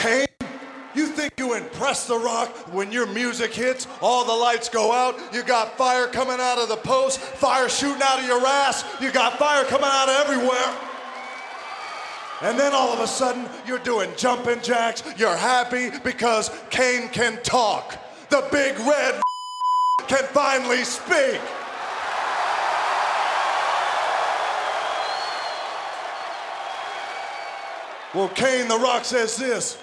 Kane, you think you impress The Rock when your music hits, all the lights go out, you got fire coming out of the post, fire shooting out of your ass, you got fire coming out of everywhere. And then all of a sudden, you're doing jumping jacks, you're happy because Kane can talk. The big red can finally speak. Well, Kane the Rock says this.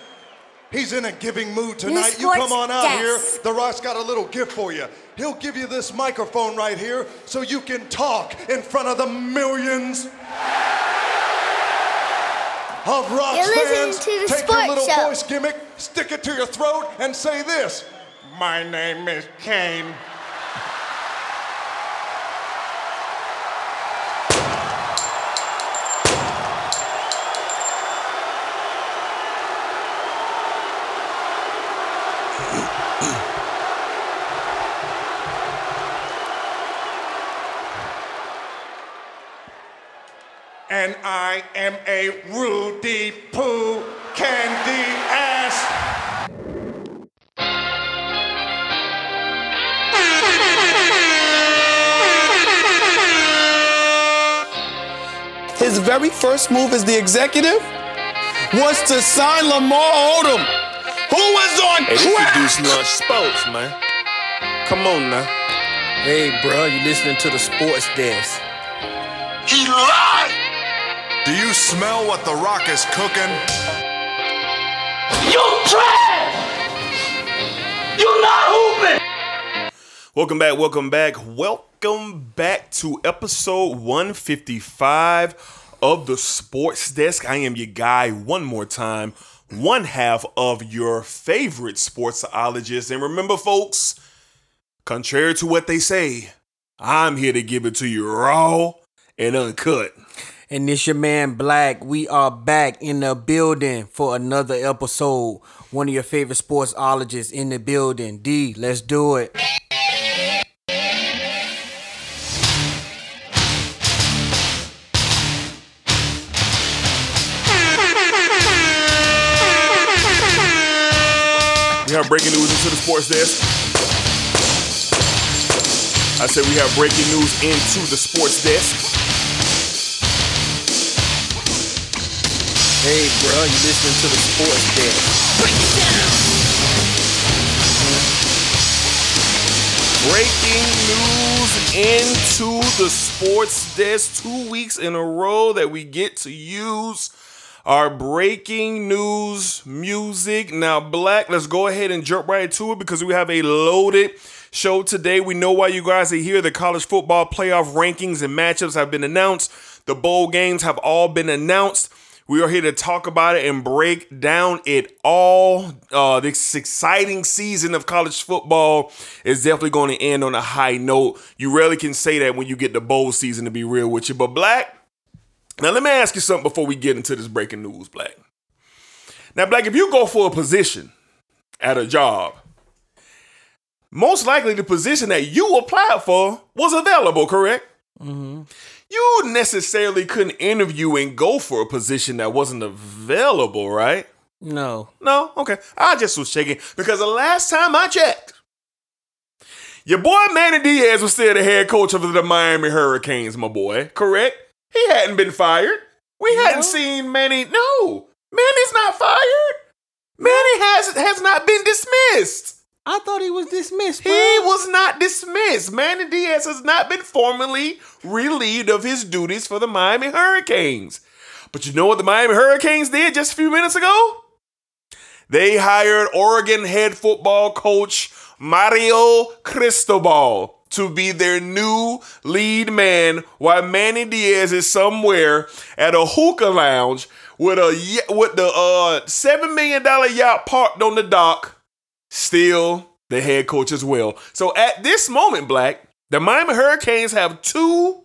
He's in a giving mood tonight. You come on out Sports here. The Rock's got a little gift for you. He'll give you this microphone right here so you can talk in front of the millions of Rock's You're listening fans. to the Take sports your little show. voice gimmick, stick it to your throat, and say this. My name is Kane. And I am a Rudy Poo candy ass. His very first move as the executive was to sign Lamar Odom, who was on Hey, this is crack. Deuce Lunch Sports, man. Come on now. Hey, bro, you listening to the sports desk? He lied! Do you smell what The Rock is cooking? You trash! You're not hooping! Welcome back, welcome back, welcome back to episode 155 of the Sports Desk. I am your guy one more time, one half of your favorite sportsologist. And remember, folks, contrary to what they say, I'm here to give it to you raw and uncut. And it's your man Black. We are back in the building for another episode. One of your favorite sportsologists in the building. D, let's do it. We have breaking news into the sports desk. I said we have breaking news into the sports desk. Hey, bro, you listening to the sports desk? Breaking news into the sports desk. Two weeks in a row that we get to use our breaking news music. Now, Black, let's go ahead and jump right to it because we have a loaded show today. We know why you guys are here. The college football playoff rankings and matchups have been announced, the bowl games have all been announced. We are here to talk about it and break down it all. Uh, this exciting season of college football is definitely going to end on a high note. You rarely can say that when you get the bowl season, to be real with you. But Black, now let me ask you something before we get into this breaking news, Black. Now, Black, if you go for a position at a job, most likely the position that you applied for was available, correct? You necessarily couldn't interview and go for a position that wasn't available, right? No. No? Okay. I just was checking because the last time I checked, your boy Manny Diaz was still the head coach of the Miami Hurricanes, my boy. Correct? He hadn't been fired. We hadn't seen Manny. No. Manny's not fired. Manny has has not been dismissed. I thought he was dismissed, He was not dismissed. Manny Diaz has not been formally relieved of his duties for the Miami Hurricanes. But you know what the Miami Hurricanes did just a few minutes ago? They hired Oregon head football coach Mario Cristobal to be their new lead man while Manny Diaz is somewhere at a hookah lounge with a with the uh 7 million dollar yacht parked on the dock still the head coach as well. So at this moment, Black, the Miami Hurricanes have two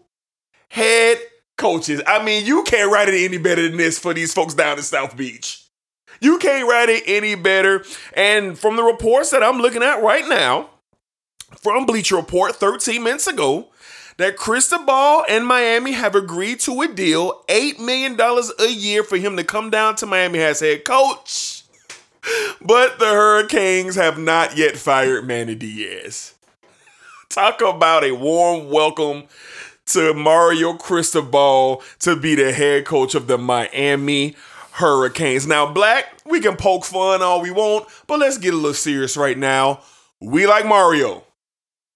head coaches. I mean, you can't write it any better than this for these folks down in South Beach. You can't write it any better. And from the reports that I'm looking at right now, from Bleacher Report 13 minutes ago, that Cristobal and Miami have agreed to a deal, $8 million a year for him to come down to Miami as head coach. But the Hurricanes have not yet fired Manny Diaz. Talk about a warm welcome to Mario Cristobal to be the head coach of the Miami Hurricanes. Now, Black, we can poke fun all we want, but let's get a little serious right now. We like Mario.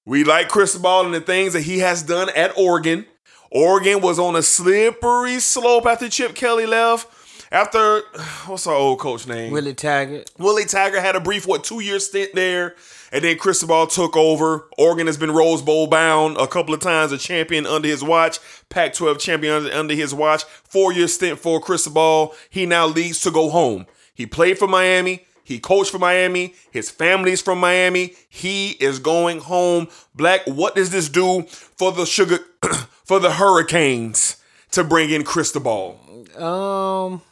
We like Cristobal and the things that he has done at Oregon. Oregon was on a slippery slope after Chip Kelly left. After what's our old coach name? Willie Taggart. Willie Taggart had a brief what two year stint there, and then Cristobal took over. Oregon has been Rose Bowl bound a couple of times, a champion under his watch, Pac-12 champion under, under his watch. Four year stint for Cristobal. He now leads to go home. He played for Miami. He coached for Miami. His family's from Miami. He is going home. Black, what does this do for the sugar for the Hurricanes to bring in Cristobal? Um,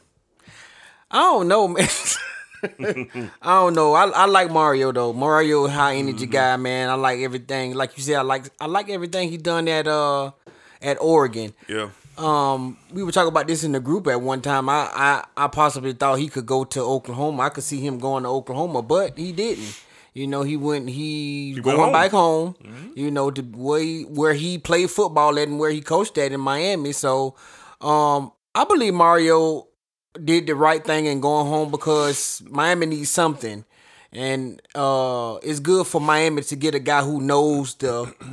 I don't know, man. I don't know. I, I like Mario though. Mario high energy guy, man. I like everything. Like you said, I like I like everything he done at uh at Oregon. Yeah. Um, we were talking about this in the group at one time. I I, I possibly thought he could go to Oklahoma. I could see him going to Oklahoma, but he didn't. You know, he went. He, went going home. back home. You know, to where he, where he played football at and where he coached at in Miami. So, um, I believe Mario did the right thing in going home because Miami needs something, and uh, it's good for Miami to get a guy who knows the.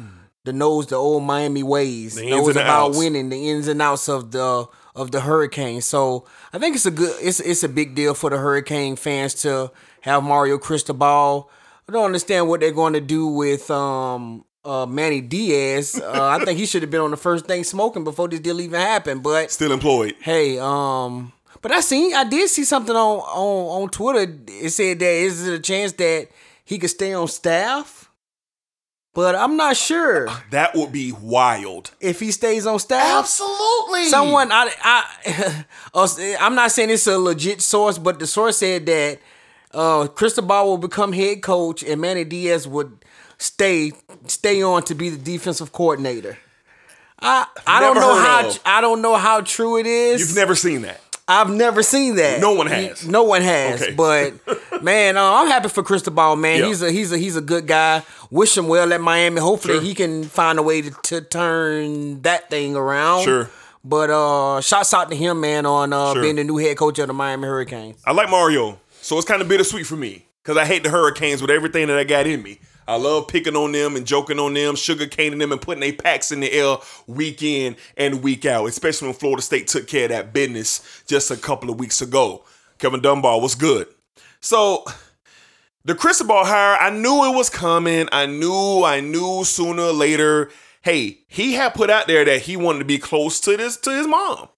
The knows the old Miami ways, The ins knows and about outs. winning, the ins and outs of the of the Hurricane. So I think it's a good, it's it's a big deal for the Hurricane fans to have Mario Cristobal. I don't understand what they're going to do with um uh Manny Diaz. Uh, I think he should have been on the first thing smoking before this deal even happened. But Still employed. hey, um, but I seen I did see something on on on Twitter. It said that is it a chance that he could stay on staff? But I'm not sure That would be wild. if he stays on staff. Absolutely. Someone I I uh, I'm not saying it's a legit source, but the source said that uh Cristobal will become head coach and Manny Diaz would stay stay on to be the defensive coordinator. I I don't know how of. I don't know how true it is. You've never seen that. I've never seen that. No one has. No one has. Okay. But man, uh, I'm happy for Cristobal. Man, Yeah. he's a he's a he's a good guy. Wish him well at Miami. Hopefully, Sure. he can find a way to, to turn that thing around. Sure. But uh, shouts out to him, man, on uh, Sure. being the new head coach of the Miami Hurricanes. I like Mario, so it's kind of bittersweet for me because I hate the Hurricanes with everything that I got in me. I love picking on them and joking on them, sugar caning them, and putting their packs in the air week in and week out, especially when Florida State took care of that business just a couple of weeks ago. Kevin Dunbar was good. So the Cristobal hire, I knew it was coming. I knew, I knew sooner or later. Hey, he had put out there that he wanted to be close to this to his mom.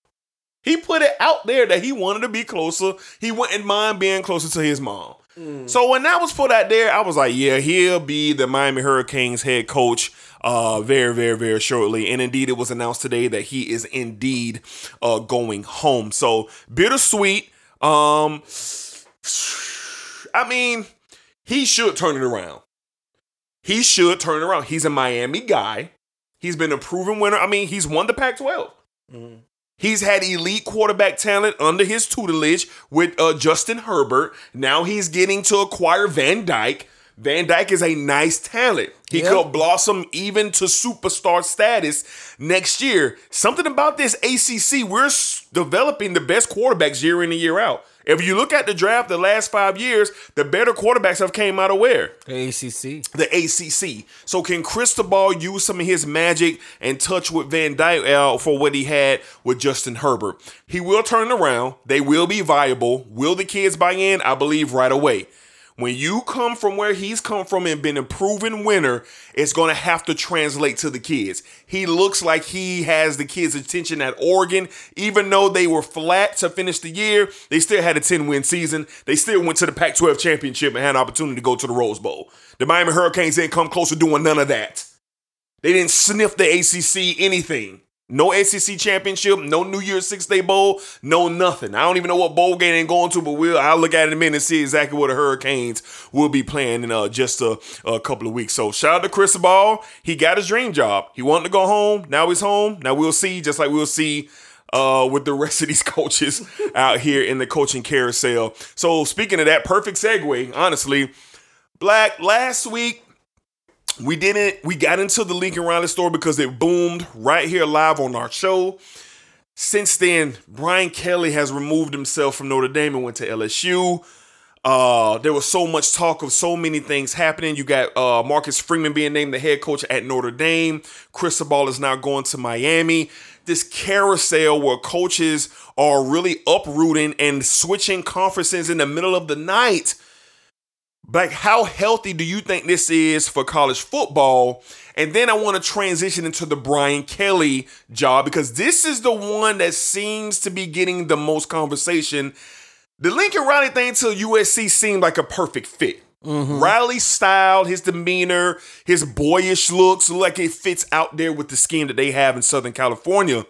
He put it out there that he wanted to be closer. He wouldn't mind being closer to his mom. So when that was put out there, I was like, yeah, he'll be the Miami Hurricanes head coach uh very, very, very shortly. And indeed, it was announced today that he is indeed uh going home. So bittersweet. Um I mean, he should turn it around. He should turn it around. He's a Miami guy. He's been a proven winner. I mean, he's won the Pac 12. He's had elite quarterback talent under his tutelage with uh, Justin Herbert. Now he's getting to acquire Van Dyke. Van Dyke is a nice talent. He Yep. could blossom even to superstar status next year. Something about this ACC, we're s- developing the best quarterbacks year in and year out. If you look at the draft the last five years, the better quarterbacks have came out of where? The ACC. the ACC. So can Cristobal use some of his magic and touch with Van Dyke out for what he had with Justin Herbert? He will turn around. They will be viable. Will the kids buy in? I believe right away. When you come from where he's come from and been a proven winner, it's going to have to translate to the kids. He looks like he has the kids' attention at Oregon. Even though they were flat to finish the year, they still had a 10 win season. They still went to the Pac 12 championship and had an opportunity to go to the Rose Bowl. The Miami Hurricanes didn't come close to doing none of that. They didn't sniff the ACC anything. No ACC championship, no New Year's Six Day Bowl, no nothing. I don't even know what bowl game they're going to, but we'll I'll look at it in a minute and see exactly what the Hurricanes will be playing in uh, just a, a couple of weeks. So shout out to Cristobal. He got his dream job. He wanted to go home. Now he's home. Now we'll see, just like we'll see uh, with the rest of these coaches out here in the coaching carousel. So speaking of that, perfect segue, honestly. Black, last week we didn't we got into the Lincoln Riley story because it boomed right here live on our show. Since then, Brian Kelly has removed himself from Notre Dame and went to LSU. Uh, there was so much talk of so many things happening. You got uh, Marcus Freeman being named the head coach at Notre Dame. Cristobal is now going to Miami. This carousel where coaches are really uprooting and switching conferences in the middle of the night. Like, how healthy do you think this is for college football? And then I want to transition into the Brian Kelly job because this is the one that seems to be getting the most conversation. The Lincoln Riley thing to USC seemed like a perfect fit. Mm-hmm. Riley's style, his demeanor, his boyish looks like it fits out there with the scheme that they have in Southern California.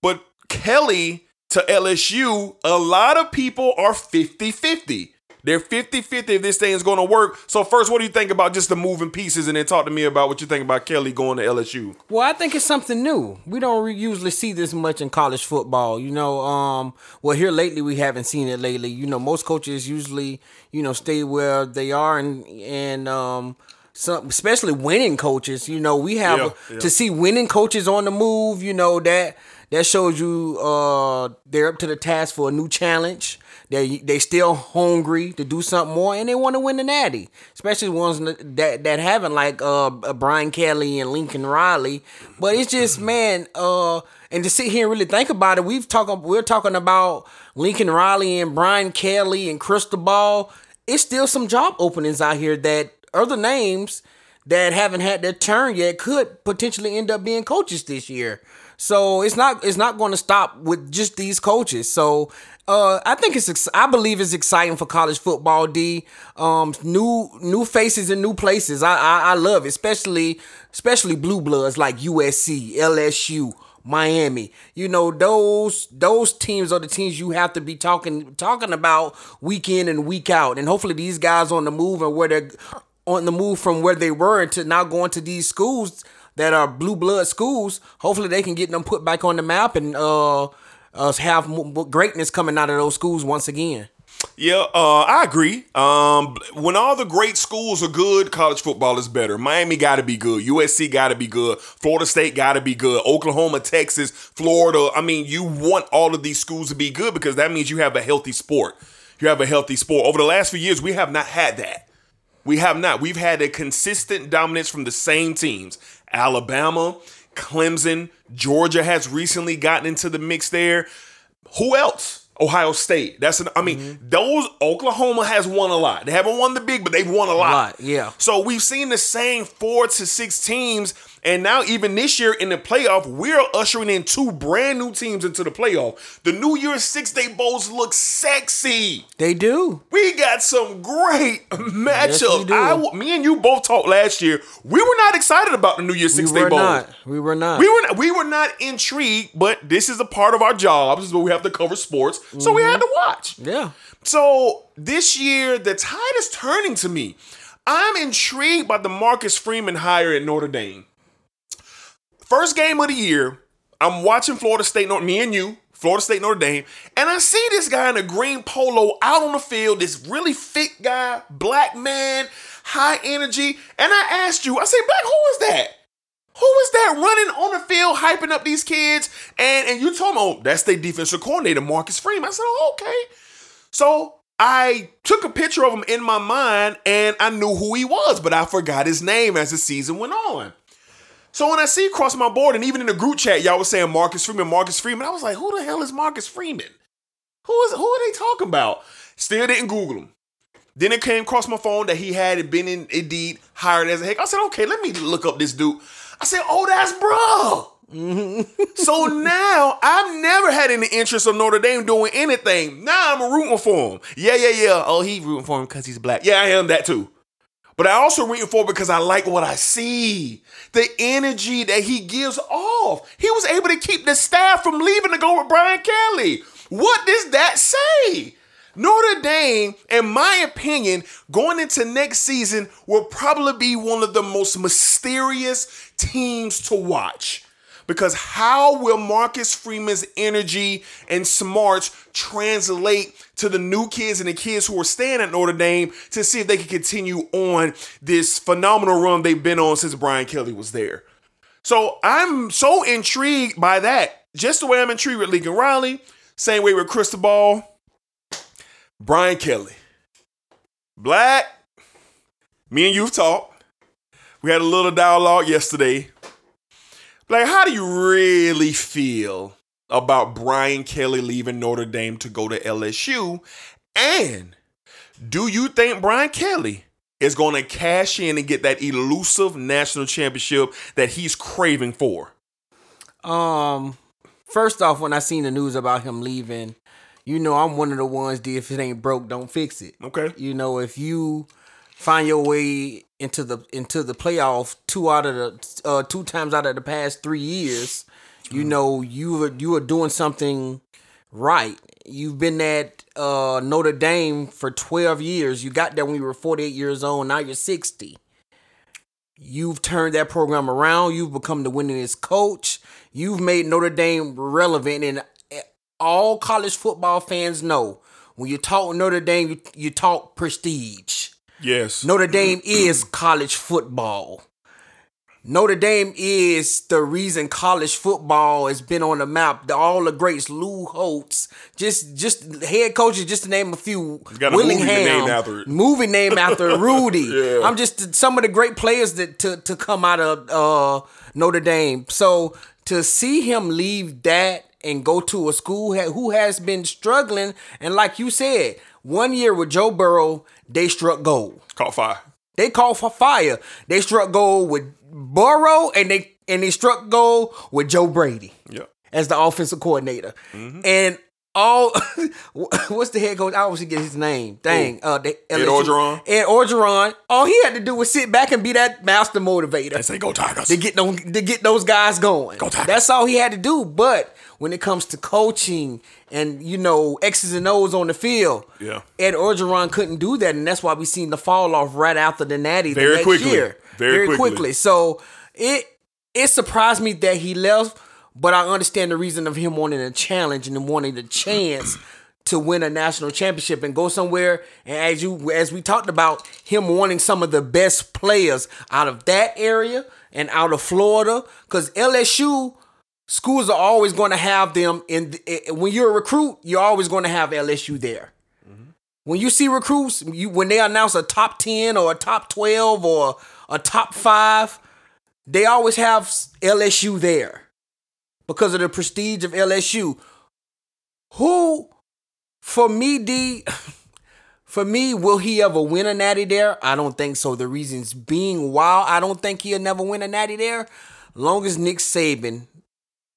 But Kelly to LSU, a lot of people are 50 50. They're 50 50 if this thing is going to work. So, first, what do you think about just the moving pieces? And then talk to me about what you think about Kelly going to LSU. Well, I think it's something new. We don't re- usually see this much in college football. You know, um, well, here lately we haven't seen it lately. You know, most coaches usually, you know, stay where they are and and um, some especially winning coaches. You know, we have Yeah, yeah. to see winning coaches on the move. You know that that shows you uh, they're up to the task for a new challenge. They they still hungry to do something more, and they want to win the Natty. Especially ones that that haven't like uh Brian Kelly and Lincoln Riley. But it's just man, uh, and to sit here and really think about it, we've talking we're talking about Lincoln Riley and Brian Kelly and Cristobal. It's still some job openings out here that other names that haven't had their turn yet could potentially end up being coaches this year. So it's not it's not going to stop with just these coaches. So uh, I think it's ex- I believe it's exciting for college football. D um, new new faces in new places. I, I I love especially especially blue bloods like USC, LSU. Miami. You know, those those teams are the teams you have to be talking talking about week in and week out. And hopefully these guys on the move and where they're on the move from where they were to now going to these schools that are blue blood schools. Hopefully they can get them put back on the map and uh, uh have greatness coming out of those schools once again. Yeah, uh, I agree. Um, when all the great schools are good, college football is better. Miami got to be good. USC got to be good. Florida State got to be good. Oklahoma, Texas, Florida. I mean, you want all of these schools to be good because that means you have a healthy sport. You have a healthy sport. Over the last few years, we have not had that. We have not. We've had a consistent dominance from the same teams. Alabama, Clemson, Georgia has recently gotten into the mix there. Who else? Ohio State. That's an. I mean, Mm-hmm. those Oklahoma has won a lot. They haven't won the big, but they've won a lot. lot, yeah. So we've seen the same four to six teams, and now even this year in the playoff, we're ushering in two brand new teams into the playoff. The New Year's Six Day Bowls look sexy. They do. We got some great matchups. we do. I me and you both talked last year. We were not excited about the New Year's We Six Day were Bowl. not. We were not. We were not, we were not intrigued, but this is a part of our job. This is where we have to cover sports, so we had to mm-hmm. watch. yeah. So this year, the tide is turning to me. I'm intrigued by the Marcus Freeman hire at Notre Dame. First game of the year, I'm watching Florida State, Nor- me and you, Florida State, Notre Dame, and I see this guy in a green polo out on the field, this really fit guy, black man, high energy. And I asked you, I said, Black, who is that? Who is that running on the field, hyping up these kids? And and you told me, oh, that's their defensive coordinator, Marcus Freeman. I said, oh, okay. So I took a picture of him in my mind and I knew who he was, but I forgot his name as the season went on. So when I see it cross my board, and even in the group chat, y'all was saying Marcus Freeman, Marcus Freeman, I was like, who the hell is Marcus Freeman? Who is who are they talking about? Still didn't Google him. Then it came across my phone that he had been in Indeed hired as a heck. I said, okay, let me look up this dude. I said, oh, that's bro. so now I've never had any interest of Notre Dame doing anything. Now I'm rooting for him. Yeah, yeah, yeah. Oh, he rooting for him because he's black. Yeah, I am that too. But I also rooting for because I like what I see. The energy that he gives off. He was able to keep the staff from leaving to go with Brian Kelly. What does that say? Notre Dame, in my opinion, going into next season will probably be one of the most mysterious teams to watch. Because how will Marcus Freeman's energy and smarts translate to the new kids and the kids who are staying at Notre Dame to see if they can continue on this phenomenal run they've been on since Brian Kelly was there? So I'm so intrigued by that. Just the way I'm intrigued with Lincoln Riley, same way with Cristobal, Brian Kelly. Black, me and you've talked. We had a little dialogue yesterday. Like, how do you really feel about Brian Kelly leaving Notre Dame to go to LSU? And do you think Brian Kelly is going to cash in and get that elusive national championship that he's craving for? Um, first off, when I seen the news about him leaving, you know I'm one of the ones that if it ain't broke, don't fix it. Okay. You know, if you find your way into the into the playoff two out of the uh, two times out of the past three years, you know you were you are doing something right. You've been at uh, Notre Dame for twelve years. You got there when you were forty eight years old. Now you're sixty. You've turned that program around. You've become the winningest coach. You've made Notre Dame relevant, and all college football fans know when you talk Notre Dame, you, you talk prestige. Yes. Notre Dame is college football. Notre Dame is the reason college football has been on the map. The, all the greats, Lou Holtz, just just head coaches, just to name a few. got a movie named after it. Movie named after Rudy. Yeah. I'm just some of the great players that to to come out of uh, Notre Dame. So to see him leave that and go to a school who has been struggling, and like you said, one year with Joe Burrow, they struck gold. Caught fire. They called for fire. They struck gold with Burrow and they and they struck gold with Joe Brady Yeah. as the offensive coordinator. And all what's the head coach? I always forget his name. Dang. Uh the Ed Orgeron? Ed Orgeron. All he had to do was sit back and be that master motivator And say, go Tigers. to get them to get those guys going. Go Tigers. That's all he had to do. But when it comes to coaching and you know X's and O's on the field, Yeah. Ed Orgeron couldn't do that, and that's why we seen the fall off right after the Natty Very the next quickly. year. Very quickly. So it it surprised me that he left, but I understand the reason of him wanting a challenge and wanting the chance to win a national championship and go somewhere. And as you as we talked about, him wanting some of the best players out of that area and out of Florida, because LSU schools are always going to have them in. The, eh, when you're a recruit, you're always going to have LSU there. When you see recruits, you when they announce a top ten or a top twelve or a top five, they always have LSU there because of the prestige of LSU. Who, for me, D, for me, will he ever win a natty there? I don't think so. The reasons being why I don't think he'll never win a natty there. Long as Nick Saban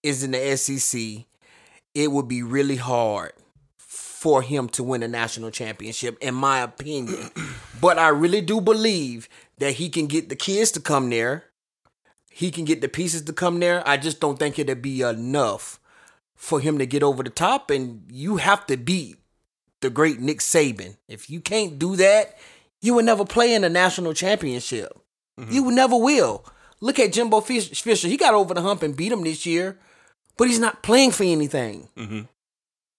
is in the SEC, it would be really hard for him to win a national championship, in my opinion. but I really do believe that he can get the kids to come there. He can get the pieces to come there. I just don't think it'll be enough for him to get over the top. And you have to beat the great Nick Saban. If you can't do that, you will never play in a national championship. Mm-hmm. You never will. Look at Jimbo Fisher. He got over the hump and beat him this year, but he's not playing for anything.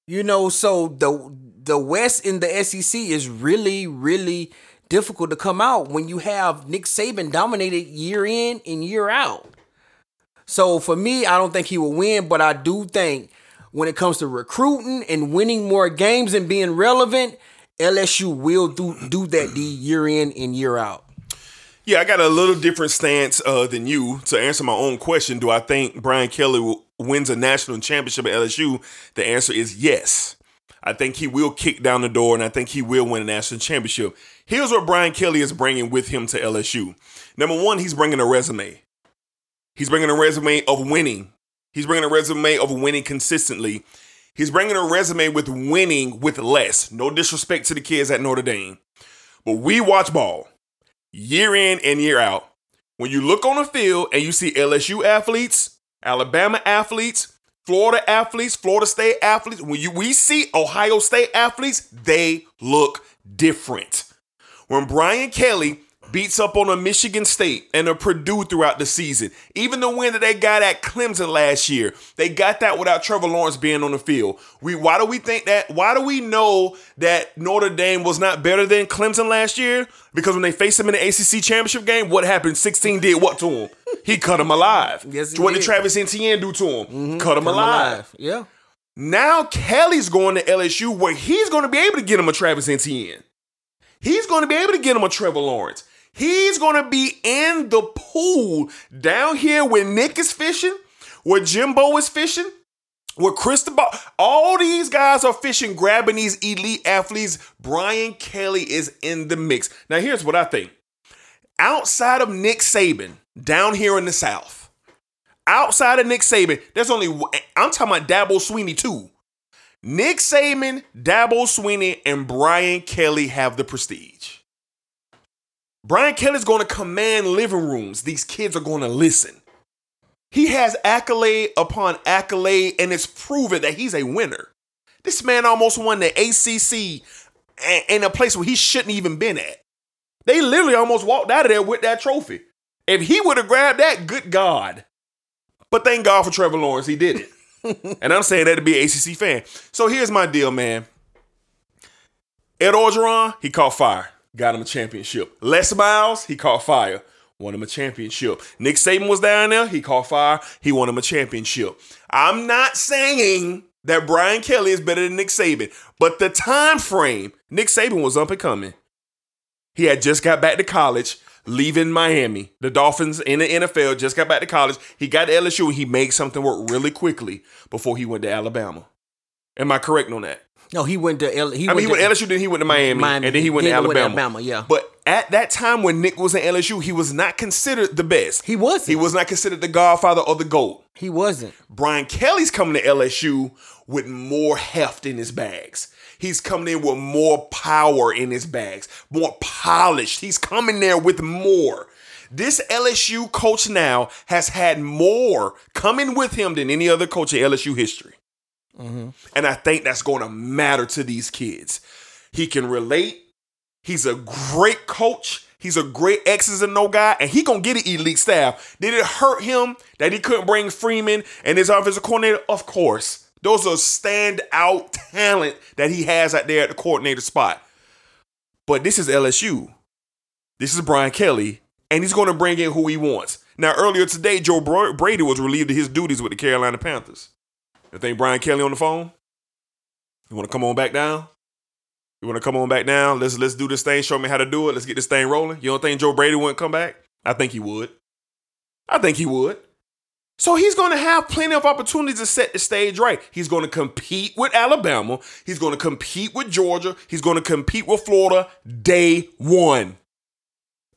You know, so the the West in the SEC is really, really difficult to come out when you have Nick Saban dominated year in and year out. So for me, I don't think he will win, but I do think when it comes to recruiting and winning more games and being relevant, LSU will do do that the year in and year out. Yeah, I got a little different stance uh, than you to answer my own question. Do I think Brian Kelly will, wins a national championship at LSU? The answer is yes. I think he will kick down the door, and I think he will win a national championship. Here's what Brian Kelly is bringing with him to LSU. Number one, he's bringing a resume. He's bringing a resume of winning. He's bringing a resume of winning consistently. He's bringing a resume with winning with less. No disrespect to the kids at Notre Dame. But we watch ball year in and year out. When you look on the field and you see LSU athletes, Alabama athletes, Florida athletes, Florida State athletes, when you we see Ohio State athletes, they look different. When Brian Kelly beats up on a Michigan State and a Purdue throughout the season. Even the win that they got at Clemson last year, they got that without Trevor Lawrence being on the field. We why do we think that? Why do we know that Notre Dame was not better than Clemson last year? Because when they faced him in the ACC championship game, what happened? 16 did what to him? He cut him alive. Yes, he what did. Travis Etienne do to him? Mm-hmm. Cut him Come alive. Yeah. Now Kelly's going to LSU where he's going to be able to get him a Travis Etienne. He's going to be able to get him a Trevor Lawrence. He's going to be in the pool down here where Nick is fishing, where Jimbo is fishing, where Cristobal. All these guys are fishing, grabbing these elite athletes. Brian Kelly is in the mix. Now, here's what I think. Outside of Nick Saban, down here in the South, outside of Nick Saban, there's only I'm talking about Dabo Swinney too. Nick Saban, Dabo Swinney, and Brian Kelly have the prestige. Brian Kelly's going to command living rooms. These kids are going to listen. He has accolade upon accolade, and it's proven that he's a winner. This man almost won the ACC in a place where he shouldn't even been at. They literally almost walked out of there with that trophy. If he would have grabbed that, good God. But thank God for Trevor Lawrence, he did it. and I'm saying that to be an ACC fan. So here's my deal, man. Ed Orgeron, he caught fire, got him a championship. Les Miles, he caught fire, won him a championship. Nick Saban was down there, he caught fire, he won him a championship. I'm not saying that Brian Kelly is better than Nick Saban, but the time frame, Nick Saban was up and coming. He had just got back to college, leaving Miami. The Dolphins in the NFL just got back to college. He got to LSU and he made something work really quickly before he went to Alabama. Am I correct on that? No, he went to L. He I mean, he to, went to LSU, then he went to Miami, Miami, and then he went to then he went to Alabama. Alabama, yeah. But at that time when Nick was in LSU, he was not considered the best. He wasn't. He was not considered the godfather or the GOAT. He wasn't. Brian Kelly's coming to LSU with more heft in his bags. He's coming in with more power in his bags, more polished. He's coming there with more. This LSU coach now has had more coming with him than any other coach in LSU history. And I think that's going to matter to these kids. He can relate. He's a great coach. He's a great X's and no guy, and he gonna get an elite staff. Did it hurt him that he couldn't bring Freeman and his offensive coordinator? Of course. Those are standout talent that he has out there at the coordinator spot. But this is LSU. This is Brian Kelly, and he's to bring in who he wants. Now, earlier today, Joe Brady was relieved of his duties with the Carolina Panthers. You think Brian Kelly on the phone? You want to come on back down? You want to come on back down? Let's let's do this thing. Show me how to do it. Let's get this thing rolling. You don't think Joe Brady wouldn't come back? I think he would. I think he would. So he's going to have plenty of opportunities to set the stage right. He's going to compete with Alabama. He's going to compete with Georgia. He's going to compete with Florida day one.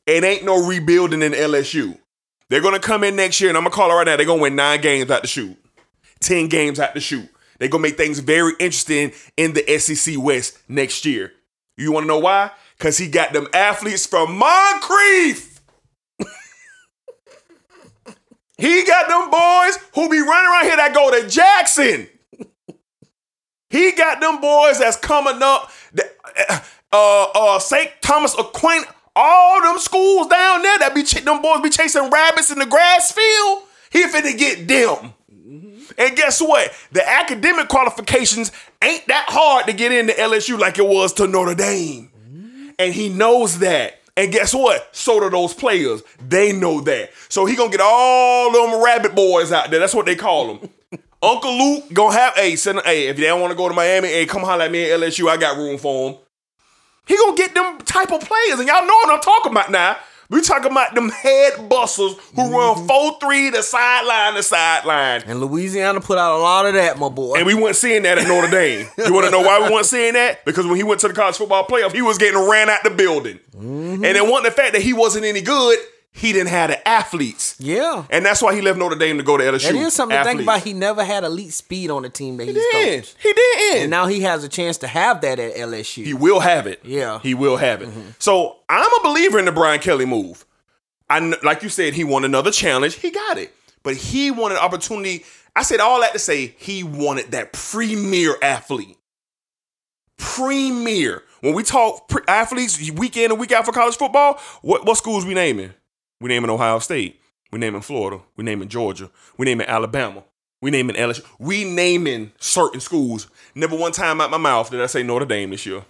It ain't no rebuilding in LSU. They're going to come in next year, and I'm going to call it right now. They're going to win nine games out the shoot, 10 games out the shoot. They're going to make things very interesting in the SEC West next year. You want to know why? Because he got them athletes from Moncrief. He got them boys who be running around here that go to Jackson. He got them boys that's coming up. that- Uh, uh, St. Thomas Aquinas, all them schools down there that be ch- them boys be chasing rabbits in the grass field. He finna get them. Mm-hmm. And guess what? The academic qualifications ain't that hard to get into LSU like it was to Notre Dame. Mm-hmm. And he knows that. And guess what? So do those players. They know that. So he gonna get all them rabbit boys out there. That's what they call them. Uncle Luke gonna have hey, send hey, if they don't want to go to Miami, hey, come holler at me at LSU. I got room for him. He gonna get them type of players, and y'all know what I'm talking about now. We talking about them head busters who mm-hmm. run 4-3 to sideline to sideline. And Louisiana put out a lot of that, my boy. And we weren't seeing that at Notre Dame. You want to know why we weren't seeing that? Because when he went to the college football playoff, he was getting ran out the building. Mm-hmm. And it wasn't the fact that he wasn't any good. He didn't have the athletes. yeah. And that's why he left Notre Dame to go to LSU. That is something to think about. He never had elite speed on the team that He he's did. coached. He did. And now he has a chance to have that at LSU. He will have it. Yeah. Mm-hmm. He will have it. So I'm a believer in the Brian Kelly move. I like you said, he won another challenge. He got it. But he wanted an opportunity. I said all that to say he wanted that premier athlete. Premier. When we talk pre- athletes week in and week out for college football, what what schools we naming? We name naming Ohio State. We name naming Florida. We name naming Georgia. We name naming Alabama. We name naming LSU. We name naming certain schools. Never one time out my mouth did I say Notre Dame this year,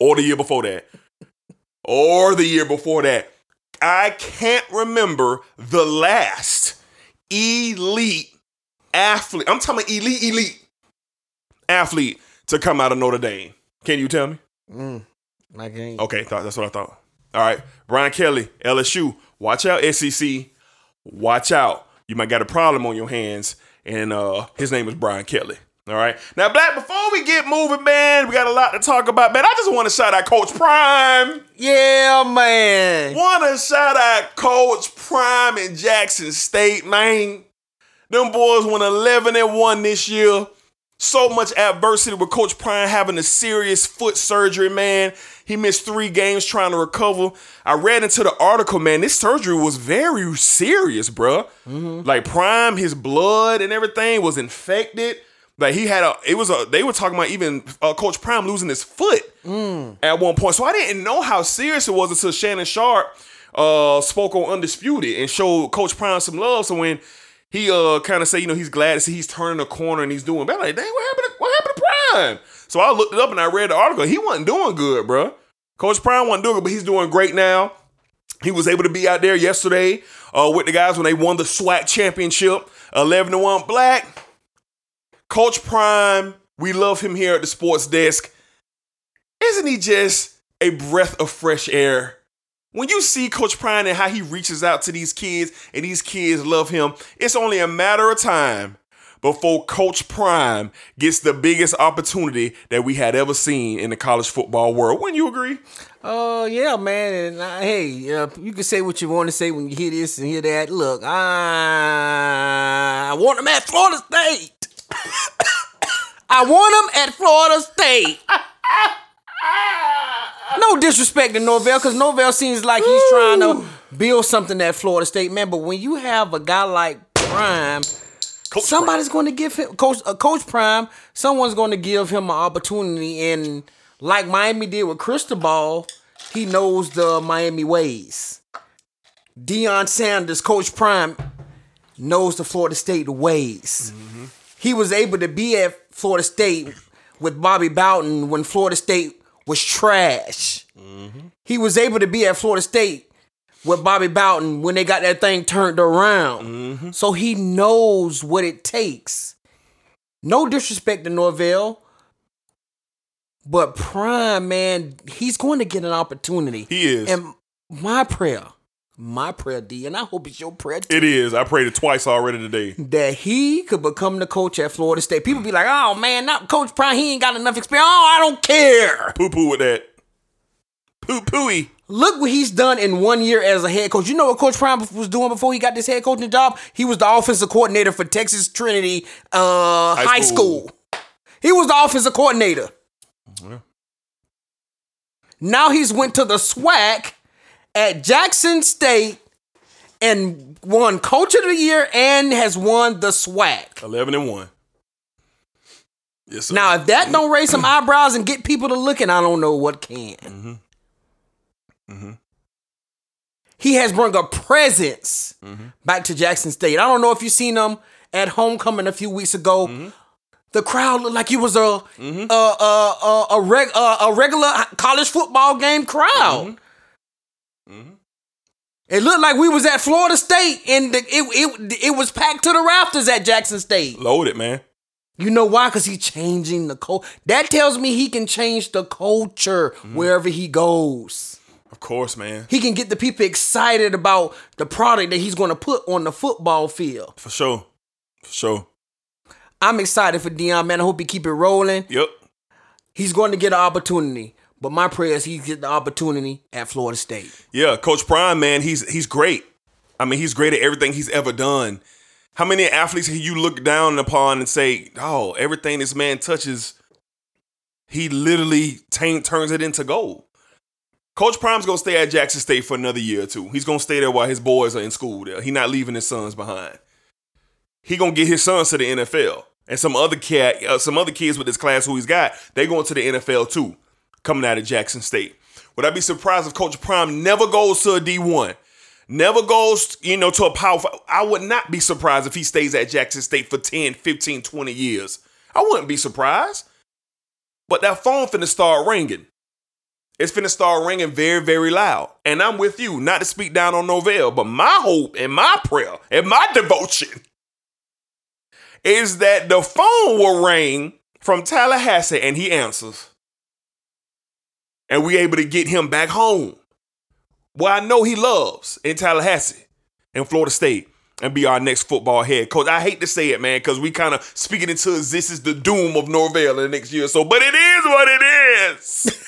or the year before that, or the year before that. I can't remember the last elite athlete. I'm talking about elite, elite athlete to come out of Notre Dame. Can you tell me? Mm, I can't. Okay, that's what I thought. All right, Brian Kelly, LSU. Watch out, SEC. Watch out. You might got a problem on your hands, and uh, his name is Brian Kelly. All right. Now, Black, before we get moving, man, we got a lot to talk about. Man, I just want to shout out Coach Prime. Yeah, man. Want to shout out Coach Prime in Jackson State, man. Them boys went 11 and 1 this year. So much adversity with Coach Prime having a serious foot surgery, man. He missed three games trying to recover. I read into the article, man. This surgery was very serious, bruh. Like Prime, his blood and everything was infected. Like he had a, it was a. They were talking about even uh, Coach Prime losing his foot at one point. So I didn't know how serious it was until Shannon Sharpe uh, spoke on Undisputed and showed Coach Prime some love. So when he uh kind of say, you know, he's glad to see he's turning the corner and he's doing better. Like, dang, what happened? To, what happened to Prime? So I looked it up and I read the article. He wasn't doing good, bro. Coach Prime wasn't doing good, but he's doing great now. He was able to be out there yesterday uh, with the guys when they won the SWAC championship, eleven to one. Black Coach Prime, we love him here at the sports desk. Isn't he just a breath of fresh air? When you see Coach Prime and how he reaches out to these kids and these kids love him, it's only a matter of time before Coach Prime gets the biggest opportunity that we had ever seen in the college football world. Wouldn't you agree? Oh yeah, man. And uh, hey, uh, you can say what you want to say when you hear this and hear that. Look, I, I want him at Florida State. I want him at Florida State. No disrespect to Norvell, because Norvell seems like he's trying to build something at Florida State, man. But when you have a guy like Prime, Coach somebody's going to give him coach uh, Coach Prime. Someone's going to give him an opportunity, and like Miami did with Cristobal, he knows the Miami ways. Deion Sanders, Coach Prime, knows the Florida State ways. He was able to be at Florida State with Bobby Bowden when Florida State was trash. Mm-hmm. He was able to be at Florida State with Bobby Bowden when they got that thing turned around. Mm-hmm. So he knows what it takes. No disrespect to Norvell, but Prime, man, he's going to get an opportunity. He is. And my prayer, my prayer, D, and I hope it's your prayer too, It is. I prayed it twice already today. that he could become the coach at Florida State. People be like, oh man, not Coach Prime, he ain't got enough experience. Oh, I don't care. Poo poo with that. Poo pooey. Look what he's done in one year as a head coach. You know what Coach Prime was doing before he got this head coaching job? He was the offensive coordinator for Texas Trinity uh, High, school. school. He was the offensive coordinator. Yeah. Now he's went to the SWAC at Jackson State and won Coach of the Year and has won the SWAC. 11 and 1. Yes, sir. Now, if that don't raise some eyebrows and get people to looking, I don't know what can. Mm-hmm. He has brought a presence Mm-hmm. back to Jackson State. I don't know if you seen him at homecoming a few weeks ago. Mm-hmm. The crowd looked like it was a a, a, a, a, reg, a, a regular college football game crowd. Mm-hmm. It looked like we was at Florida State, and the, it, it it was packed to the rafters at Jackson State. Loaded, man. You know why? Because he's changing the code. That tells me he can change the culture Mm-hmm. wherever he goes. Of course, man. He can get the people excited about the product that he's going to put on the football field. For sure. For sure. I'm excited for Deion, man. I hope he keep it rolling. Yep. He's going to get an opportunity. But my prayer is he get the opportunity at Florida State. Yeah, Coach Prime, man, he's he's great. I mean, he's great at everything he's ever done. How many athletes you look down upon and say, "Oh, everything this man touches, he literally t- turns it into gold." Coach Prime's gonna stay at Jackson State for another year or two. He's gonna stay there while his boys are in school. There, he not leaving his sons behind. He gonna get his sons to the NFL, and some other cat, uh, some other kids with this class who he's got, they going to the NFL too. Coming out of Jackson State. Would I be surprised if Coach Prime never goes to a D1? Never goes, you know, to a power. five? I would not be surprised if he stays at Jackson State for 10, 15, 20 years. I wouldn't be surprised. But that phone finna start ringing. It's finna start ringing very, very loud. And I'm with you, not to speak down on Norvell, but my hope and my prayer and my devotion is that the phone will ring from Tallahassee and he answers. And we able to get him back home. Well, I know he loves in Tallahassee in Florida State and be our next football head coach. I hate to say it, man, because we kind of speaking into this is the doom of Norvell in the next year or so, but it is what it is.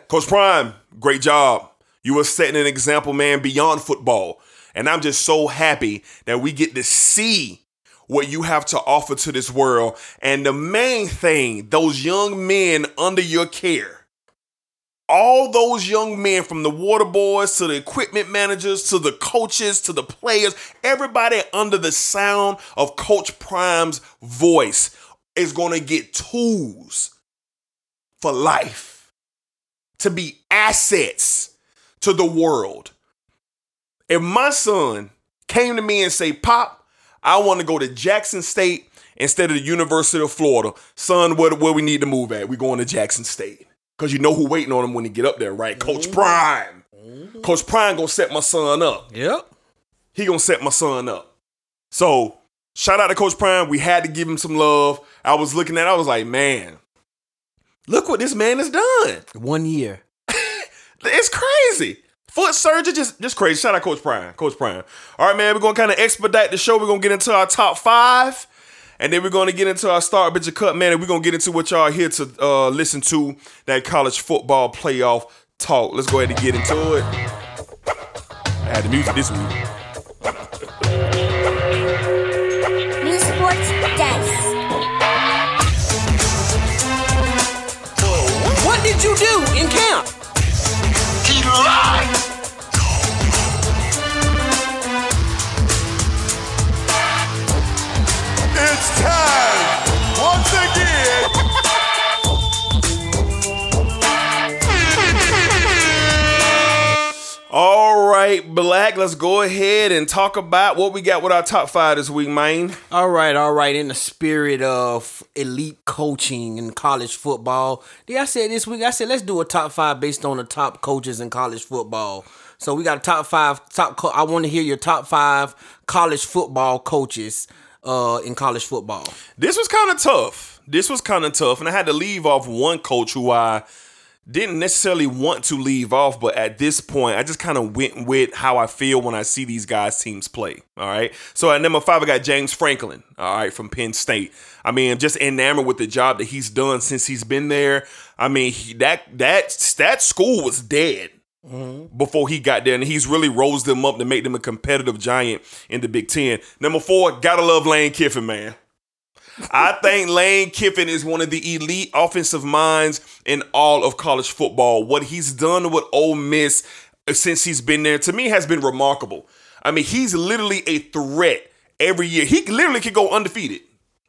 Coach Prime, great job. You were setting an example, man, beyond football. And I'm just so happy that we get to see what you have to offer to this world. And the main thing, those young men under your care, all those young men from the water boys to the equipment managers to the coaches to the players, everybody under the sound of Coach Prime's voice is going to get tools for life to be assets to the world. If my son came to me and say, "Pop, I want to go to Jackson State instead of the University of Florida," son, where, where we need to move at? We going to Jackson State because you know who waiting on him when he get up there, right? Coach mm-hmm. Prime. Mm-hmm. Coach Prime gonna set my son up. Yep. He gonna set my son up. So shout out to Coach Prime. We had to give him some love. I was looking at, it, I was like, man, look what this man has done. One year. It's crazy. Foot surgery, just just crazy. Shout out Coach Prime. Coach Prime. All right, man. We're gonna kind of expedite the show. We're gonna get into our top five. And then we're to get into our start bench cut, man. And we're to get into what y'all here to uh, listen to that college football playoff talk. Let's go ahead and get into it. I had the music this week. Black, let's go ahead and talk about what we got with our top five this week, man. All right, all right. In the spirit of elite coaching in college football, yeah, I said this week. I said let's do a top five based on the top coaches in college football. So we got a top five. Top. Co- I want to hear your top five college football coaches uh, in college football. This was kind of tough. This was kind of tough, and I had to leave off one coach who I didn't necessarily want to leave off, but at this point, I just kind of went with how I feel when I see these guys' teams play. All right. So at number five, I got James Franklin. All right, from Penn State. I mean, I'm just enamored with the job that he's done since he's been there. I mean, he, that that that school was dead mm-hmm. before he got there, and he's really rose them up to make them a competitive giant in the Big Ten. Number four, gotta love Lane Kiffin, man. I think Lane Kiffin is one of the elite offensive minds in all of college football. What he's done with Ole Miss since he's been there, to me, has been remarkable. I mean, he's literally a threat every year. He literally could go undefeated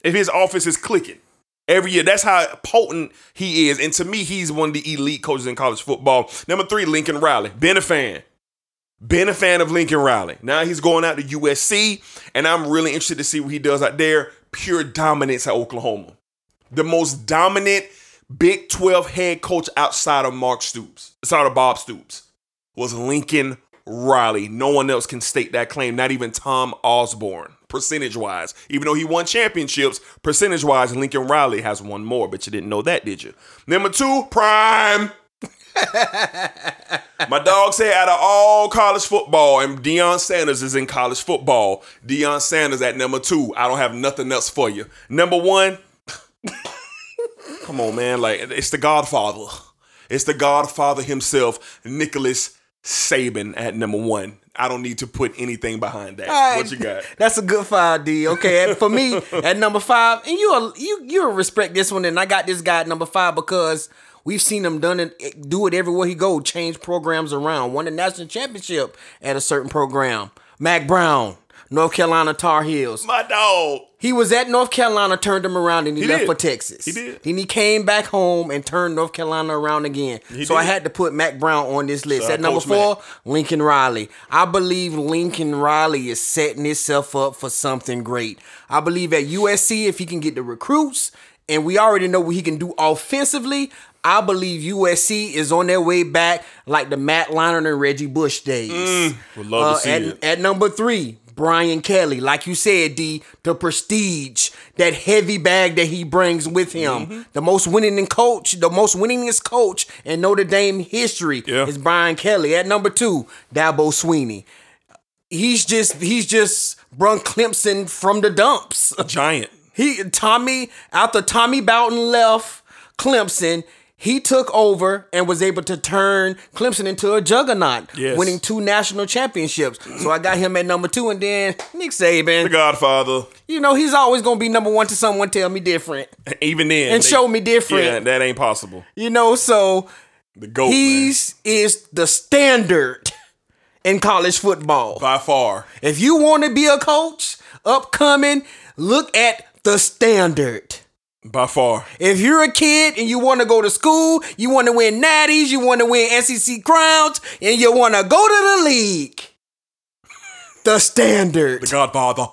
if his offense is clicking every year. That's how potent he is. And to me, he's one of the elite coaches in college football. Number three, Lincoln Riley. Been a fan. Been a fan of Lincoln Riley. Now he's going out to USC, and I'm really interested to see what he does out there. Pure dominance at Oklahoma. The most dominant Big 12 head coach outside of Mark Stoops, outside of Bob Stoops, was Lincoln Riley. No one else can state that claim, not even Tom Osborne, percentage wise. Even though he won championships, percentage wise, Lincoln Riley has won more, but you didn't know that, did you? Number two, Prime. My dog said out of all college football, and Deion Sanders is in college football. Deion Sanders at number two. I don't have nothing else for you. Number one, come on, man. Like it's the Godfather. It's the Godfather himself, Nicholas Saban at number one. I don't need to put anything behind that. Right. What you got? That's a good five, D. Okay, for me at number five, and you you you respect this one, and I got this guy at number five because we've seen him done it, eh, do it everywhere he go, change programs around, won a national championship at a certain program. Mack Brown. North Carolina Tar Heels. My dog. He was at North Carolina, turned him around, and he, He left did. for Texas. He did. Then he came back home and turned North Carolina around again. He so I had to put Mack Brown on this list. Shout at number four, Lincoln Riley. I believe Lincoln Riley is setting himself up for something great. I believe at USC, if he can get the recruits, and we already know what he can do offensively, I believe USC is on their way back like the Matt Leinart and Reggie Bush days. Mm, Would love to see at, it. at number three, Brian Kelly. Like you said, D, the prestige, that heavy bag that he brings with him. Mm-hmm. The most winning coach, the most winningest coach in Notre Dame history Yeah. is Brian Kelly. At number two, Dabo Swinney. He's just he's just brung Clemson from the dumps. A giant. He Tommy after Tommy Bowden left Clemson, he took over and was able to turn Clemson into a juggernaut, Yes. winning two national championships. So I got him at number two, and then Nick Saban. The Godfather. You know he's always gonna be number one to someone tell me different Even then. and they- show me different. Yeah, that ain't possible. You know, so The GOAT, man. he's is the standard in college football. By far. If you want to be a coach, upcoming, look at the standard. By far. If you're a kid and you want to go to school, you want to win natties, you want to win SEC crowns, and you want to go to the league, the standard. The Godfather.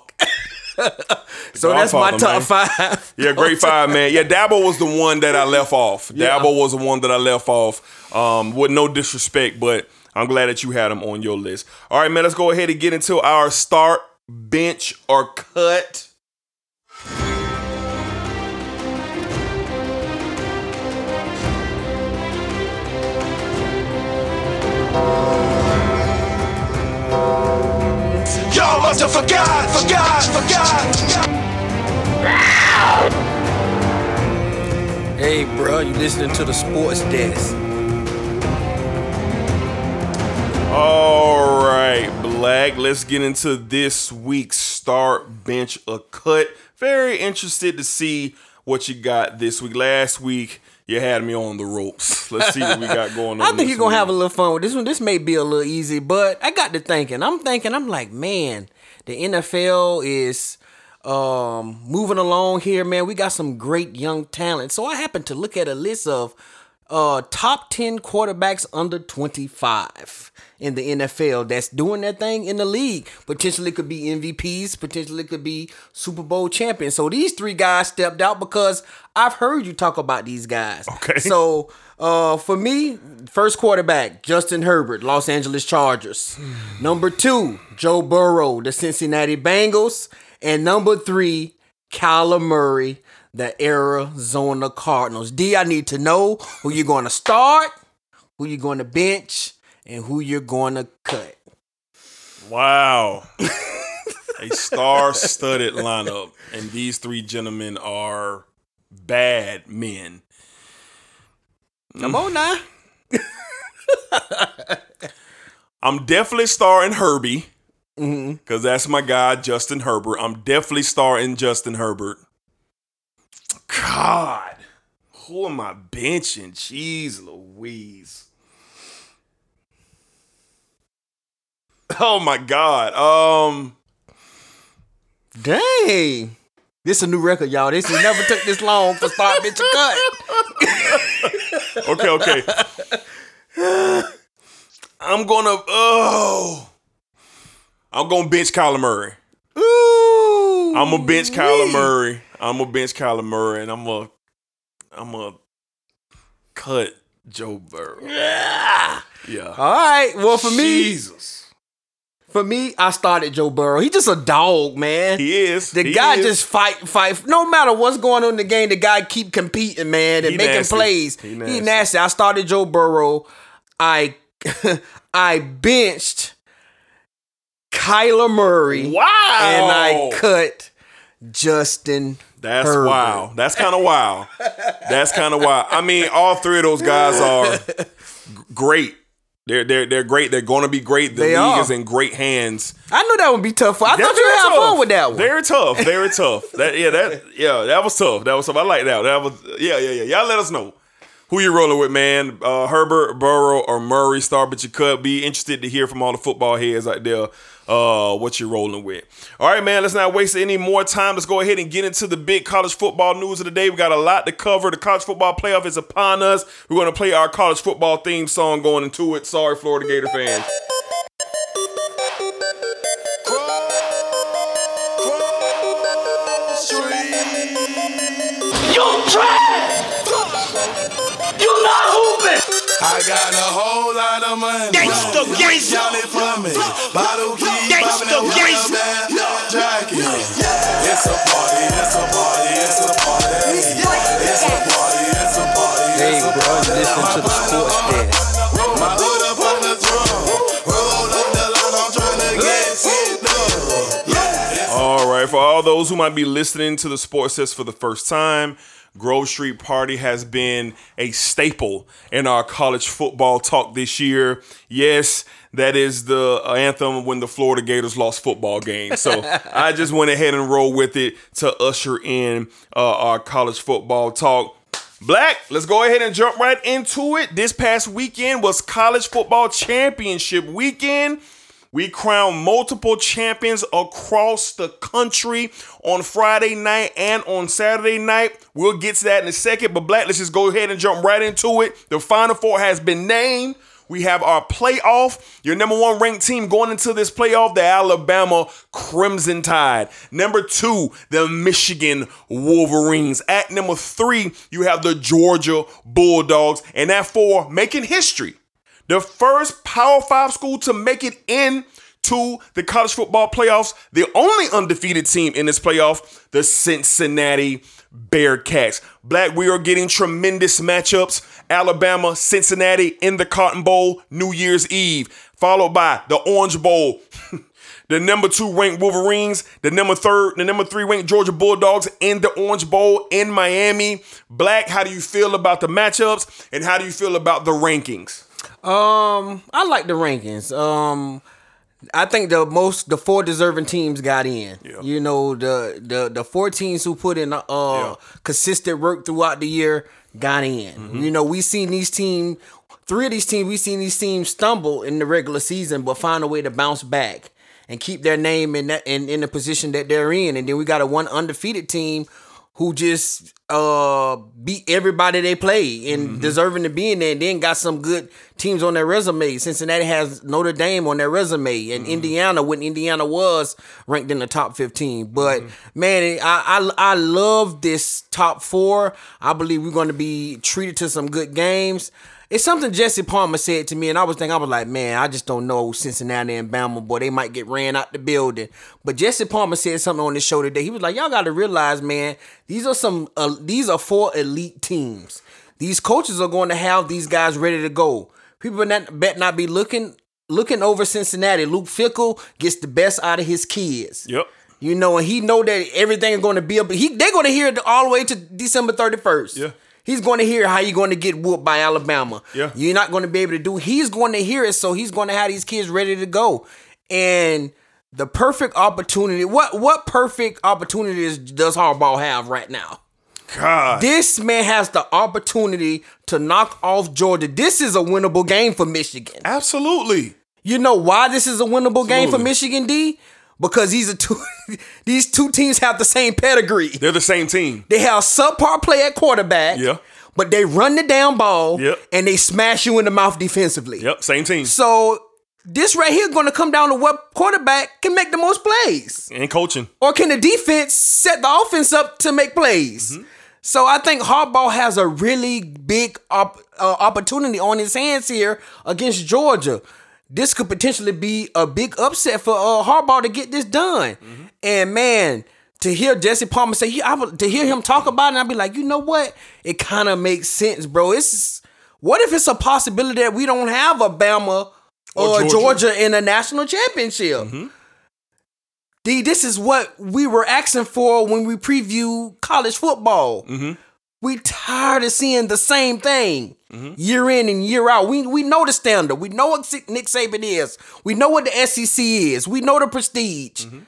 so that's my top man. five. Yeah, great five, man. Yeah, Dabo was the one that I left off. Dabo was the one that I left off. Um, with no disrespect, but I'm glad that you had him on your list. All right, man, let's go ahead and get into our start, bench, or cut. Y'all must have forgot, forgot, forgot. Hey, bro, you listening to the sports desk? All right, Black. Let's get into this week's start, bench, a cut. Very interested to see what you got this week. Last week, you had me on the ropes. Let's see what we got going on. I think you're gonna week. have a little fun with this one. This may be a little easy, but I got to thinking. I'm thinking. I'm like, man, the NFL is um, moving along here, man. We got some great young talent. So I happened to look at a list of uh, top ten quarterbacks under 25 in the NFL that's doing their thing in the league. Potentially could be MVPs. Potentially could be Super Bowl champions. So these three guys stepped out because I've heard you talk about these guys. Okay. So uh, for me, first quarterback, Justin Herbert, Los Angeles Chargers. number two, Joe Burrow, the Cincinnati Bengals. And number three, Kyler Murray, the Arizona Cardinals. D, I need to know who you're going to start, who you're going to bench, and who you're going to cut. Wow. a star studded lineup. And these three gentlemen are bad men. Come on now. I'm definitely starring Herbie. Mm-hmm. Because that's my guy, Justin Herbert. I'm definitely starring Justin Herbert. God. Who am I benching? Jeez Louise. Oh my God. Um. Dang. This is a new record, y'all. This has never took this long for start, bench, or cut. Okay, okay. I'm gonna oh I'm gonna bench Kyler Murray. Ooh. I'm gonna bench Kyler. Murray. I'm gonna bench Kyler Murray and I'm gonna I'm gonna cut Joe Burrow. Yeah. yeah. All right. Well, for me, Jesus. For me, I started Joe Burrow. He just a dog, man. He is. the He guy is. just fight, fight. No matter what's going on in the game, the guy keep competing, man, and He making nasty. plays. He He nasty. nasty. I started Joe Burrow. I I benched Kyler Murray. Wow. And I cut Justin. That's Herbert. wild. That's kind of wild. That's kind of wild. I mean, all three of those guys are great. They're they're they're great. They're going to be great. The They league are. is in great hands. I knew that would be tough. I They're thought you had tough. fun with that one. Very tough. Very tough. That yeah. That yeah. That was tough. That was tough. I like that. That was yeah. Yeah. Yeah. Y'all let us know Who you rolling with, man? Uh, Herbert, Burrow, or Murray? Star, but you could be interested to hear from all the football heads out there. Uh, what you're rolling with. All right, man. Let's not waste any more time. Let's go ahead and get into the big college football news of the day. We got a lot to cover. The college football playoff is upon us. We're going to play our college football theme song going into it. Sorry, Florida Gator fans. You trash! You not hooping! I got a whole lot of money. Gangsta, gangsta. Y'all it for me. Bottle key, Gangsta, gangsta. jacket. It's a party, it's a party, it's a party. It's a party, it's a party, Hey, bro, listen to the sports desk. My hood up on the drum. Roll up the line, I'm trying to get it done. All right, for all those who might be listening to the Sports Desk for the first time, Grove Street Party has been a staple in our college football talk this year. Yes, that is the anthem when the Florida Gators lost football games. So I just went ahead and rolled with it to usher in uh, our college football talk. Black, let's go ahead and jump right into it. This past weekend was college football championship weekend. We crowned multiple champions across the country on Friday night and on Saturday night. We'll get to that in a second, but Black, let's just go ahead and jump right into it. The Final Four has been named. We have our playoff. Your number one ranked team going into this playoff, the Alabama Crimson Tide. Number two, the Michigan Wolverines. At number three, you have the Georgia Bulldogs. And at four, making history the first Power Five school to make it in to the college football playoffs. The only undefeated team in this playoff, the Cincinnati Bearcats. Black, we are getting tremendous matchups. Alabama, Cincinnati in the Cotton Bowl, New Year's Eve, followed by the Orange Bowl. the number two ranked Wolverines, the number third, the number three ranked Georgia Bulldogs in the Orange Bowl in Miami. Black, how do you feel about the matchups and how do you feel about the rankings? Um, I like the rankings. Um, I think the most the four deserving teams got in. Yeah. You know the the the four teams who put in uh Yeah. consistent work throughout the year got in. Mm-hmm. You know we seen these teams, three of these teams, we seen these teams stumble in the regular season, but find a way to bounce back and keep their name in that in, in the position that they're in. And then we got a one undefeated team who just uh beat everybody they play and Mm-hmm. deserving to be in there and then got some good teams on their resume. Cincinnati has Notre Dame on their resume and Indiana when Indiana was ranked in the top 15. But man, I, I I love this top four. I believe we're going to be treated to some good games. It's something Jesse Palmer said to me, and I was thinking, I was like, man, I just don't know Cincinnati and Bama, boy, they might get ran out the building. But Jesse Palmer said something on the show today. He was like, y'all got to realize, man, these are some, uh, these are four elite teams. These coaches are going to have these guys ready to go. People not, bet not be looking, looking over Cincinnati. Luke Fickell gets the best out of his kids. Yep. You know, and he know that everything is going to be up. He they're going to hear it all the way to December thirty first. Yeah. He's going to hear how you're going to get whooped by Alabama. Yeah. You're not going to be able to do. He's going to hear it, so he's going to have these kids ready to go. And the perfect opportunity. What what perfect opportunities does Harbaugh have right now? God. This man has the opportunity to knock off Georgia. This is a winnable game for Michigan. Absolutely. You know why this is a winnable game for Michigan D? Because these are two these two teams have the same pedigree. They're the same team. They have subpar play at quarterback. Yeah. But they run the down ball Yep. and they smash you in the mouth defensively. Yep, same team. So this right here going to come down to what quarterback can make the most plays. And coaching. Or can the defense set the offense up to make plays? Mm-hmm. So I think Harbaugh has a really big op- uh, opportunity on his hands here against Georgia. This could potentially be a big upset for uh, Harbaugh to get this done. Mm-hmm. And man, to hear Jesse Palmer say, he, I, would- to hear him talk about it, I'd be like, you know what? It kind of makes sense, bro. It's what if it's a possibility that we don't have a Bama Or or, Georgia. Georgia. in a national championship? D, this is what we were asking for when we preview college football. We tired of seeing the same thing mm-hmm. year in and year out. We we know the standard. We know what Nick Saban is. We know what the SEC is. We know the prestige. Mm-hmm.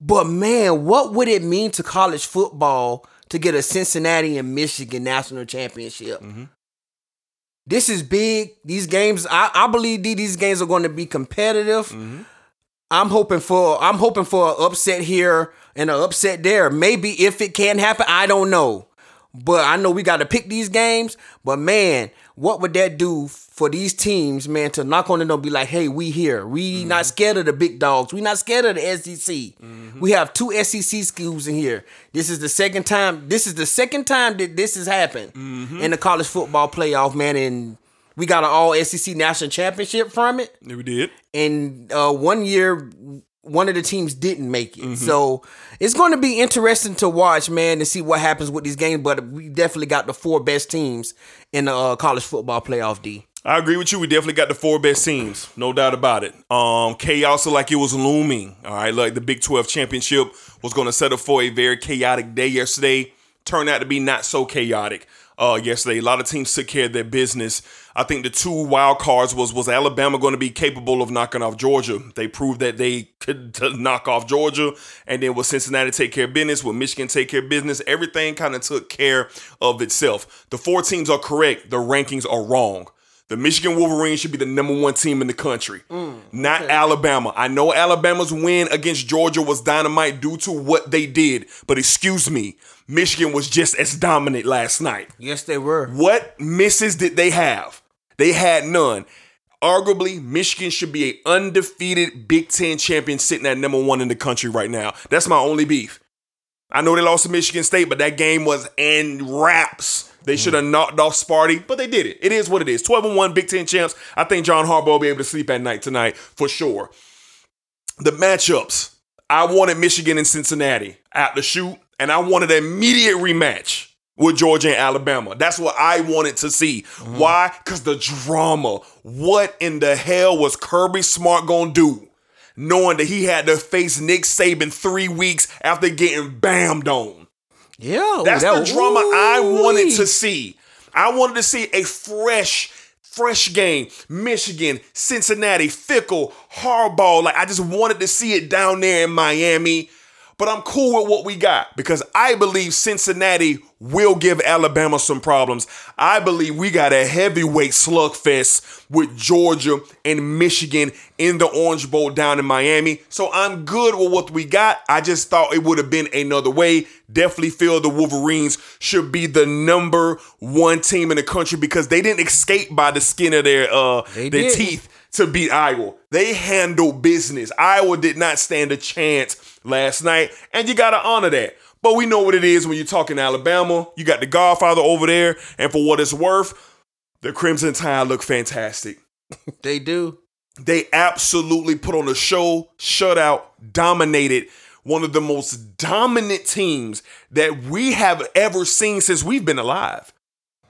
But man, what would it mean to college football to get a Cincinnati and Michigan national championship? Mm-hmm. This is big. These games, I, I believe these games are going to be competitive. Mm-hmm. I'm hoping for I'm hoping for an upset here and an upset there. Maybe if it can happen, I don't know. But I know we got to pick these games. But man, what would that do for these teams, man, to knock on the door and be like, hey, we here. We mm-hmm. not scared of the big dogs. We not scared of the SEC. Mm-hmm. We have two SEC schools in here. This is the second time. This is the second time that this has happened mm-hmm. in the college football playoff, man. And we got an all SEC national championship from it Yeah, we did. and uh, one year one of the teams didn't make it. So it's going to be interesting to watch, man, to see what happens with these games. But we definitely got the four best teams in the uh, college football playoff. D. I agree with you. We definitely got the four best teams, no doubt about it. Um, chaos like it was looming. All right, like the Big Twelve championship was going to set up for a very chaotic day yesterday. Turned out to be not so chaotic. Uh, yesterday, a lot of teams took care of their business. I think the two wild cards was was Alabama going to be capable of knocking off Georgia. They proved that they could knock off Georgia, and then will Cincinnati take care of business? Will Michigan take care of business? Everything kind of took care of itself. The four teams are correct. The rankings are wrong. The Michigan Wolverines should be the number one team in the country, mm, not Alabama. I know Alabama's win against Georgia was dynamite due to what they did, but excuse me, Michigan was just as dominant last night. Yes, they were. What misses did they have? They had none. Arguably, Michigan should be a undefeated Big Ten champion sitting at number one in the country right now. That's my only beef. I know they lost to Michigan State, but that game was in wraps. They mm. should have knocked off Sparty, but they did it. It is what it is. 12 and 1 Big Ten champs. I think John Harbaugh will be able to sleep at night tonight for sure. The matchups. I wanted Michigan and Cincinnati at the shoot, and I wanted an immediate rematch with Georgia and Alabama. That's what I wanted to see. Why? Because the drama. What in the hell was Kirby Smart gonna do? Knowing that he had to face Nick Saban three weeks after getting bammed on. Yeah, That's that the drama I wanted to see. I wanted to see a fresh, fresh game. Michigan, Cincinnati, Fickell, Harbaugh. Like I just wanted to see it down there in Miami. But I'm cool with what we got because I believe Cincinnati will give Alabama some problems. I believe we got a heavyweight slugfest with Georgia and Michigan in the Orange Bowl down in Miami. So I'm good with what we got. I just thought it would have been another way. Definitely feel the Wolverines should be the number one team in the country because they didn't escape by the skin of their uh They their didn't. teeth to beat Iowa. They handled business. Iowa did not stand a chance last night, and you gotta honor that. But we know what it is when you're talking Alabama. You got the Godfather over there, and for what it's worth, the Crimson Tide look fantastic. They do. They absolutely put on a show, shut out, dominated one of the most dominant teams that we have ever seen since we've been alive.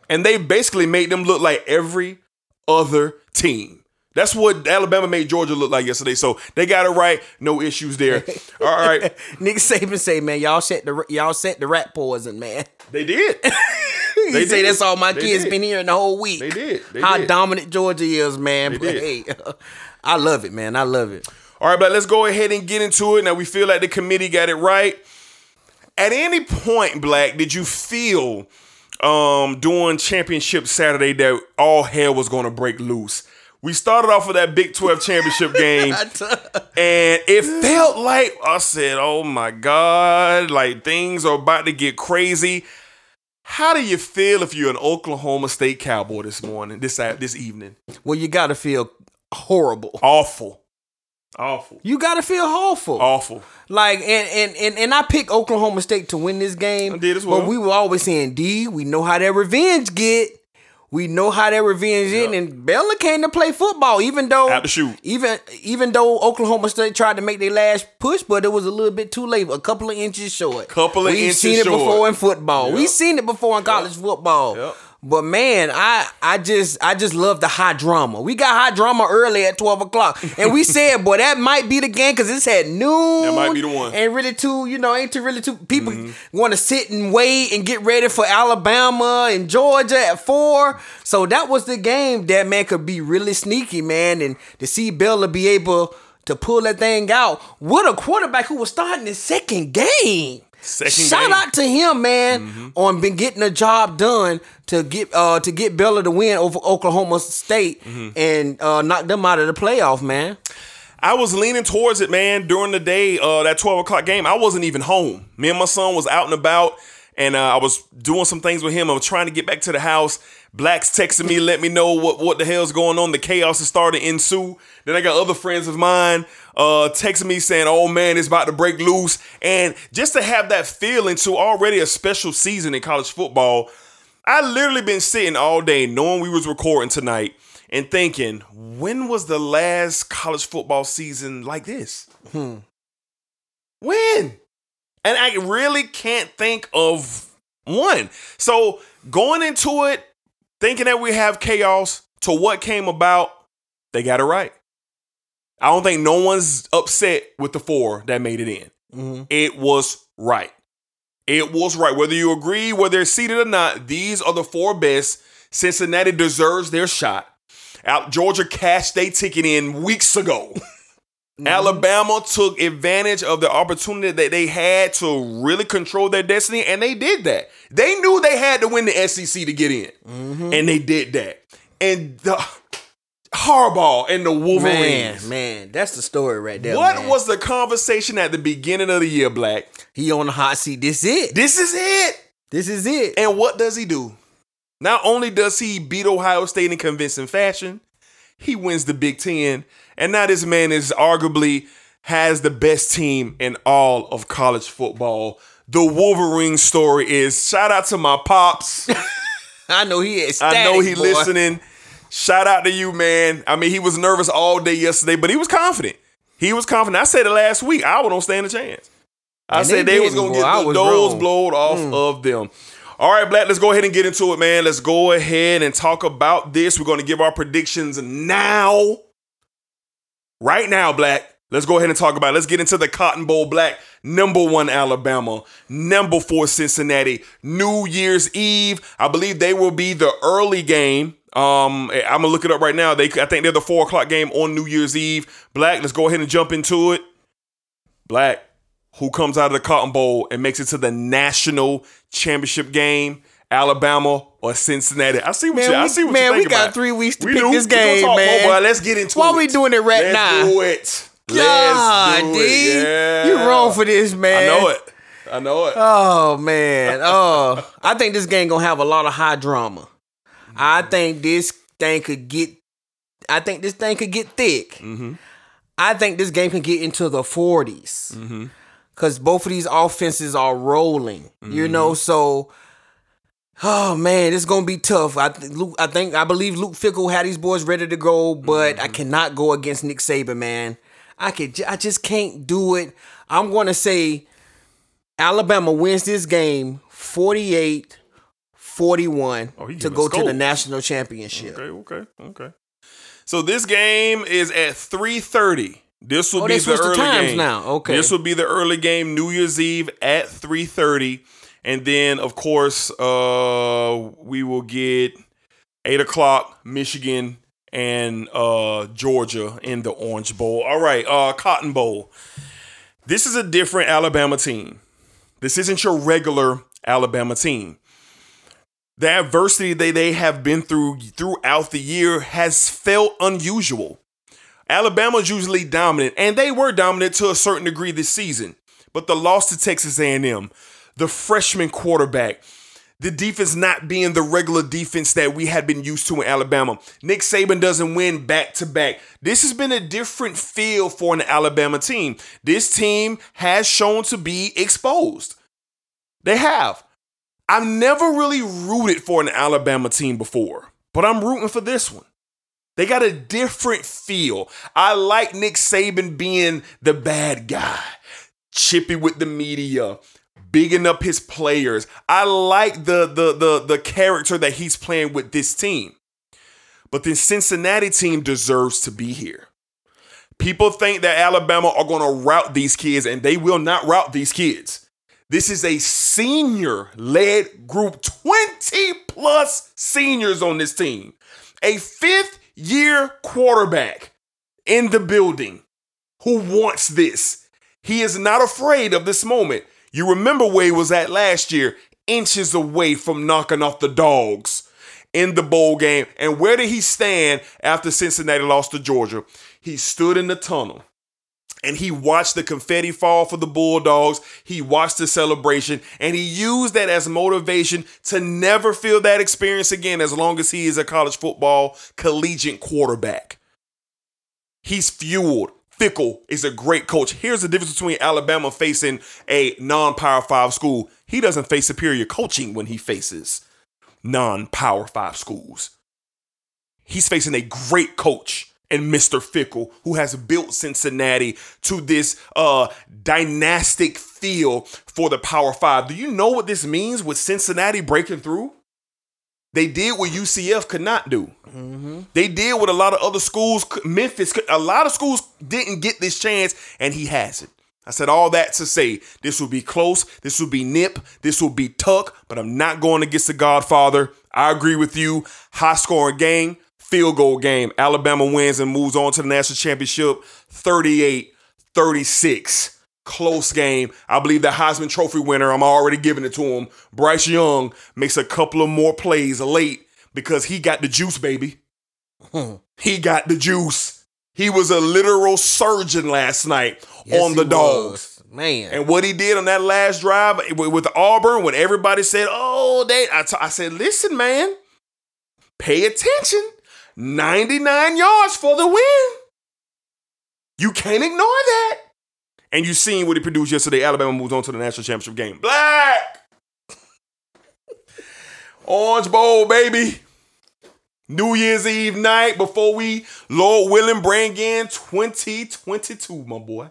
And they basically made them look like every other team. That's what Alabama made Georgia look like yesterday. So they got it right. No issues there. All right. Nick Saban say, man, y'all set the y'all set the rat poison, man. They did. He They say did. that's all my They kids did. been hearing the whole week. They did. They How did. dominant Georgia is, man. They but did. hey, I love it, man. I love it. All right, but let's go ahead and get into it. Now we feel like the committee got it right. At any point, Black, did you feel um during championship Saturday that all hell was gonna break loose? We started off with that Big 12 championship game, and it felt like I said, Oh my God, like things are about to get crazy. How do you feel if you're an Oklahoma State Cowboy this morning, this this evening? Well, you gotta feel horrible. Awful. Awful. You gotta feel awful. Awful. Like and and and, and I picked Oklahoma State to win this game. I did as well. But we were always saying, D, we know how that revenge get. We know how that revenge get. And Baylor came to play football, even though Out the shoot. Even even though Oklahoma State tried to make their last push, but it was a little bit too late, a couple of inches short. Couple of We've inches seen it short. before in football. Yep. We've seen it before in college football. But man, I I just I just love the high drama. We got high drama early at twelve o'clock, and we said, boy, that might be the game because it's at noon. That might be the one. Ain't really too, you know, ain't too really too. People Mm-hmm. want to sit and wait and get ready for Alabama and Georgia at four. So that was the game that man could be really sneaky, man, and to see Baylor be able to pull that thing out with a quarterback who was starting his second game. Second Shout game. out to him, man, on been getting the job done to get uh to get Baylor to win over Oklahoma State and uh knock them out of the playoff, man. I was leaning towards it, man, during the day, uh, that 12 o'clock game. I wasn't even home. Me and my son was out and about, and uh, I was doing some things with him. I was trying to get back to the house. Black's texting me, let me know what, what the hell's going on. The chaos is starting to ensue. Then I got other friends of mine uh, texting me saying, oh man, it's about to break loose. And just to have that feeling to already a special season in college football, I literally been sitting all day knowing we was recording tonight and thinking, when was the last college football season like this? Hmm. When? And I really can't think of one. So going into it, thinking that we have chaos to what came about, they got it right. I don't think no one's upset with the four that made it in. Mm-hmm. It was right. It was right. Whether you agree, whether it's seated or not, these are the four best. Cincinnati deserves their shot. Out Georgia cashed their ticket in weeks ago. Mm-hmm. Alabama took advantage of the opportunity that they had to really control their destiny, and they did that. They knew they had to win the SEC to get in, mm-hmm. and they did that. And the Harbaugh and the Wolverines. Man, man, that's the story right there. what man. was the conversation at the beginning of the year, Black? he on the hot seat? This is it. This is it. This is it. And what does he do? Not only does he beat Ohio State in convincing fashion, he wins the Big Ten. And now this man is arguably has the best team in all of college football. The Wolverine story is shout out to my pops. I know he is. I know he listening. Shout out to you, man. I mean, he was nervous all day yesterday, but he was confident. He was confident. I said it last week. I don't stand a chance. I And said they they, was gonna boy. get the doors. Mm. blowed off of them. All right, Black, let's go ahead and get into it, man. Let's go ahead and talk about this. We're going to give our predictions now. Right now, Black. Let's go ahead and talk about it. Let's get into the Cotton Bowl, Black. Number one, Alabama. Number four, Cincinnati. New Year's Eve. I believe they will be the early game. Um, I'm gonna look it up right now. They, I think they're the four o'clock game on New Year's Eve. Black, let's go ahead and jump into it. Black, who comes out of the Cotton Bowl and makes it to the national championship game? Alabama or Cincinnati? I see what Man, you. I see what man, you we got about. three weeks to We pick do. this game, man. more, but let's get into Why it. we doing it right Let's now? Do it. God, Let's do D, it. Yeah. you wrong for this, man. I know it. I know it. Oh man. Oh, I think this game gonna have a lot of high drama. I think this thing could get. I think this thing could get thick. Mm-hmm. I think this game can get into the 40s Mm-hmm. because both of these offenses are rolling. You Mm-hmm. know, so. Oh man, it's gonna be tough. I th- Luke, I think I believe Luke Fickell had these boys ready to go, but Mm-hmm. I cannot go against Nick Saban, man. I could, j- I just can't do it. I'm gonna say Alabama wins this game 48 41 Oh, to go to the national championship. Okay, okay, okay. So this game is at 3:30. This will Oh, be the the early times game. now. Okay. This will be the early game, New Year's Eve at 3:30. And then of course, uh we will get eight o'clock, Michigan and uh Georgia in the Orange Bowl. All right, uh Cotton Bowl. This is a different Alabama team. This isn't your regular Alabama team the adversity that they have been through throughout the year has felt unusual. Alabama's usually dominant, and they were dominant to a certain degree this season. But the loss to Texas A&M, the freshman quarterback, the defense not being the regular defense that we had been used to in Alabama. Nick Saban doesn't win back to back. This has been a different feel for an Alabama team. This team has shown to be exposed. They have. I've never really rooted for an Alabama team before, but I'm rooting for this one. They got a different feel. I like Nick Saban being the bad guy, chippy with the media, bigging up his players. I like the the the the character that he's playing with this team. But the Cincinnati team deserves to be here. People think that Alabama are going to route these kids, and they will not route these kids. This is a senior led group, 20 plus seniors on this team. A fifth year quarterback in the building who wants this. He is not afraid of this moment. You remember where he was at last year, inches away from knocking off the dogs in the bowl game. And where did he stand after Cincinnati lost to Georgia? He stood in the tunnel and he watched the confetti fall for the Bulldogs. He watched the celebration and he used that as motivation to never feel that experience again as long as he is a college football collegiate quarterback. He's fueled. Fickell is a great coach. Here's the difference between Alabama facing a non Power 5 school. He doesn't face superior coaching when he faces non Power 5 schools. He's facing a great coach and Mr. Fickell, who has built Cincinnati to this uh, dynastic feel for the Power Five. Do you know what this means with Cincinnati breaking through? They did what UCF could not do. They did what a lot of other schools, Memphis, a lot of schools didn't get this chance, and he has it. I said all that to say this will be close, this will be nip, this will be tuck, but I'm not going against the Godfather. I agree with you. High scoring game, field goal game. Alabama wins and moves on to the national championship 38 36. Close game. I believe the Heisman Trophy winner, I'm already giving it to him. Bryce Young makes a couple of more plays late because he got the juice, baby. Hmm. he got the juice. He was a literal surgeon last night Yes, on the dogs. was. Man. And what he did on that last drive with with Auburn, when everybody said, "Oh, they," I, t- I said, "Listen, man, pay attention. Ninety-nine yards for the win. You can't ignore that." And you seen what he produced yesterday. Alabama moves on to the national championship game. Black, Orange Bowl, baby. New Year's Eve night before we, Lord willing, bring in 2022, my boy.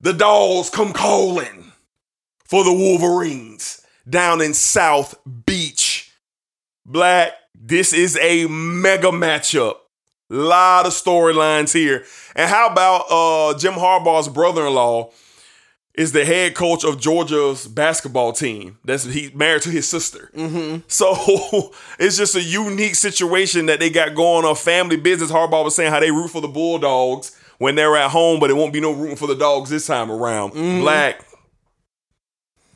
The dogs come calling for the Wolverines down in South Beach. Black, this is a mega matchup. Lot of storylines here. And how about uh Jim Harbaugh's brother-in-law is the head coach of Georgia's basketball team. That's he's married to his sister. So it's just a unique situation that they got going on. Family business. Harbaugh was saying how they root for the Bulldogs when they're at home, but it won't be no rooting for the dogs this time around. Black.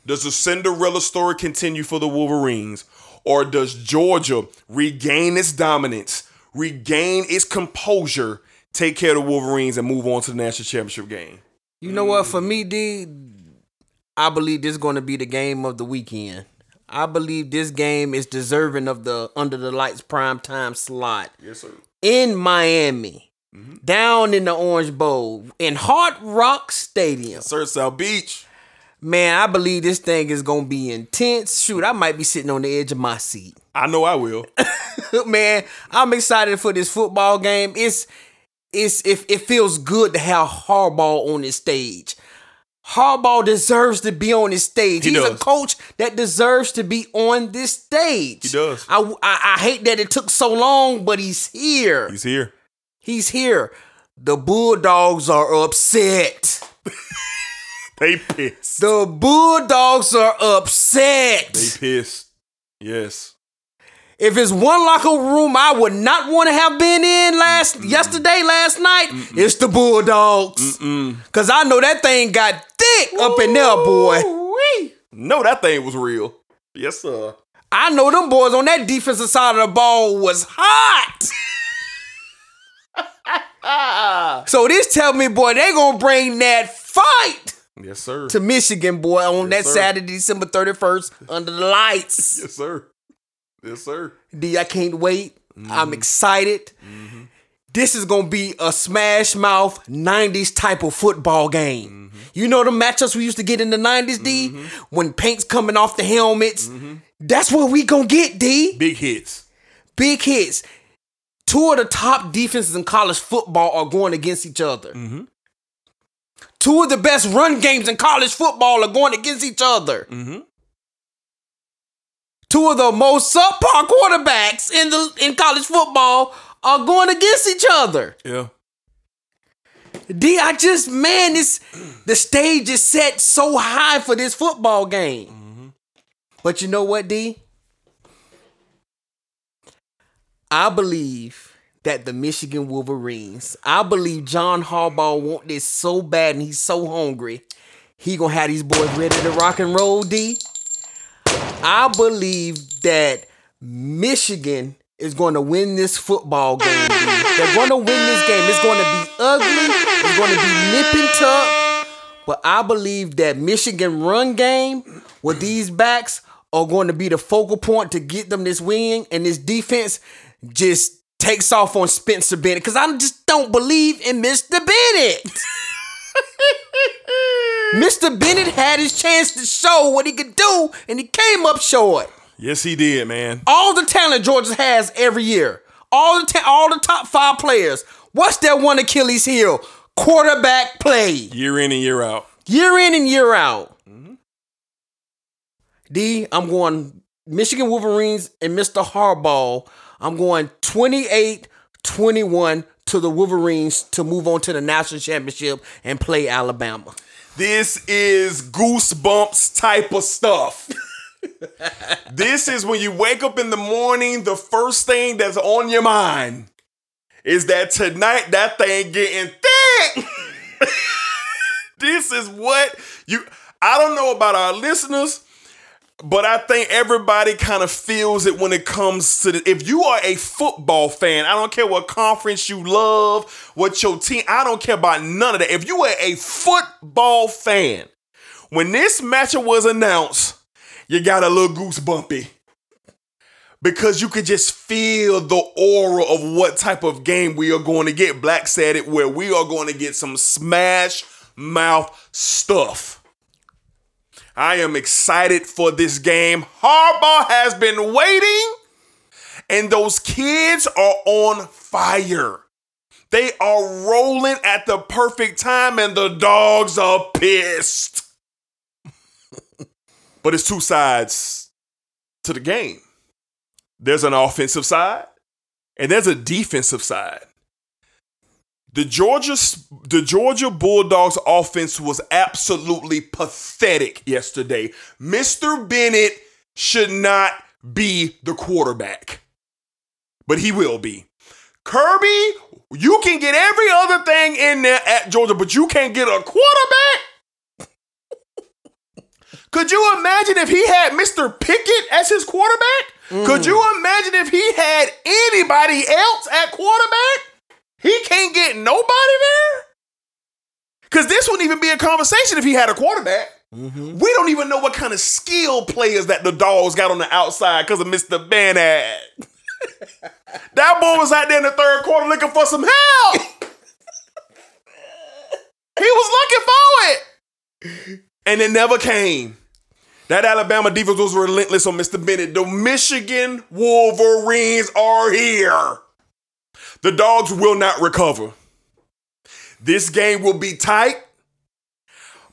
Does the Cinderella story continue for the Wolverines? Or does Georgia regain its dominance, regain its composure, take care of the Wolverines, and move on to the national championship game? You know what? For me, D, I believe this is going to be the game of the weekend. I believe this game is deserving of the under the lights prime time slot Yes, sir. in Miami, mm-hmm. down in the Orange Bowl in Hard Rock Stadium. Sir, South Beach. Man, I believe this thing is going to be intense. Shoot, I might be sitting on the edge of my seat. I know I will. man, I'm excited for this football game. It's it's if it, feels good to have Harbaugh on this stage. Harbaugh deserves to be on this stage. He He's a coach that deserves to be on this stage. He does. I, I, I hate that it took so long, but he's here. He's here. He's here. The Bulldogs are upset. They pissed. The Bulldogs are upset. They pissed. Yes. If it's one locker room I would not want to have been in last yesterday, last night, it's the Bulldogs. Cause I know that thing got thick up in there, boy. No, that thing was real. Yes, sir. I know them boys on that defensive side of the ball was hot. so this tell me, boy, they gonna bring that fight Yes, sir. to Michigan, boy, on that sir. Saturday, December 31st, under the lights. yes, sir. Yes, sir. D, I can't wait. Mm-hmm. I'm excited. This is gonna be a smash mouth 90s type of football game. Mm-hmm. You know the matchups we used to get in the 90s, D? When paint's coming off the helmets. Mm-hmm. That's what we gonna get, D. Big hits. Big hits. Two of the top defenses in college football are going against each other. Mm-hmm. Two of the best run games in college football are going against each other. Mm-hmm. Two of the most subpar quarterbacks in the in college football are going against each other. Yeah. D, I just man, this the stage is set so high for this football game. But you know what, D? I believe that the Michigan Wolverines, I believe John Harbaugh want this so bad and he's so hungry. he gonna have these boys ready to rock and roll. D. I believe that Michigan is going to win this football game. D. They're going to win this game. It's going to be ugly. It's going to be nip and tuck. But I believe that Michigan run game with these backs are going to be the focal point to get them this win, and this defense just takes off on Spencer Bennett because I just don't believe in Mr. Bennett. Mr. Bennett had his chance to show what he could do, and he came up short. Yes, he did, man. All the talent Georgia has every year, all the ta- all the top five players. What's their one Achilles heel? Quarterback play, Year in and year out. year in and year out. D, I'm going Michigan Wolverines and Mr. Harbaugh. I'm going 28 21 to the Wolverines to move on to the national championship and play Alabama. This is goosebumps type of stuff. this is when you wake up in the morning, the first thing that's on your mind is that tonight that thing getting thick. this is what you I don't know about our listeners, but I think everybody kind of feels it when it comes to the, if you are a football fan, I don't care what conference you love, what your team, I don't care about none of that. If you are a football fan, when this matchup was announced, you got a little goosebumpy. Because you could just feel the aura of what type of game we are going to get. Black said it, where we are going to get some smash mouth stuff. I am excited for this game. Harbaugh has been waiting, and those kids are on fire. They are rolling at the perfect time, and the dogs are pissed. but it's two sides to the game there's an offensive side, and there's a defensive side. The Georgia the Georgia Bulldogs offense was absolutely pathetic yesterday. Mr. Bennett should not be the quarterback. But he will be. Kirby, you can get every other thing in there at Georgia, but you can't get a quarterback? Could you imagine if he had Mr. Pickett as his quarterback? Could mm. you imagine if he had anybody else at quarterback? He can't get nobody there? Because this wouldn't even be a conversation if he had a quarterback. Mm-hmm. We don't even know what kind of skill players that the dogs got on the outside because of Mr. Bennett. that boy was out there in the third quarter looking for some help. he was looking for it. And it never came. That Alabama defense was relentless on Mr. Bennett. The Michigan Wolverines are here. The dogs will not recover. This game will be tight,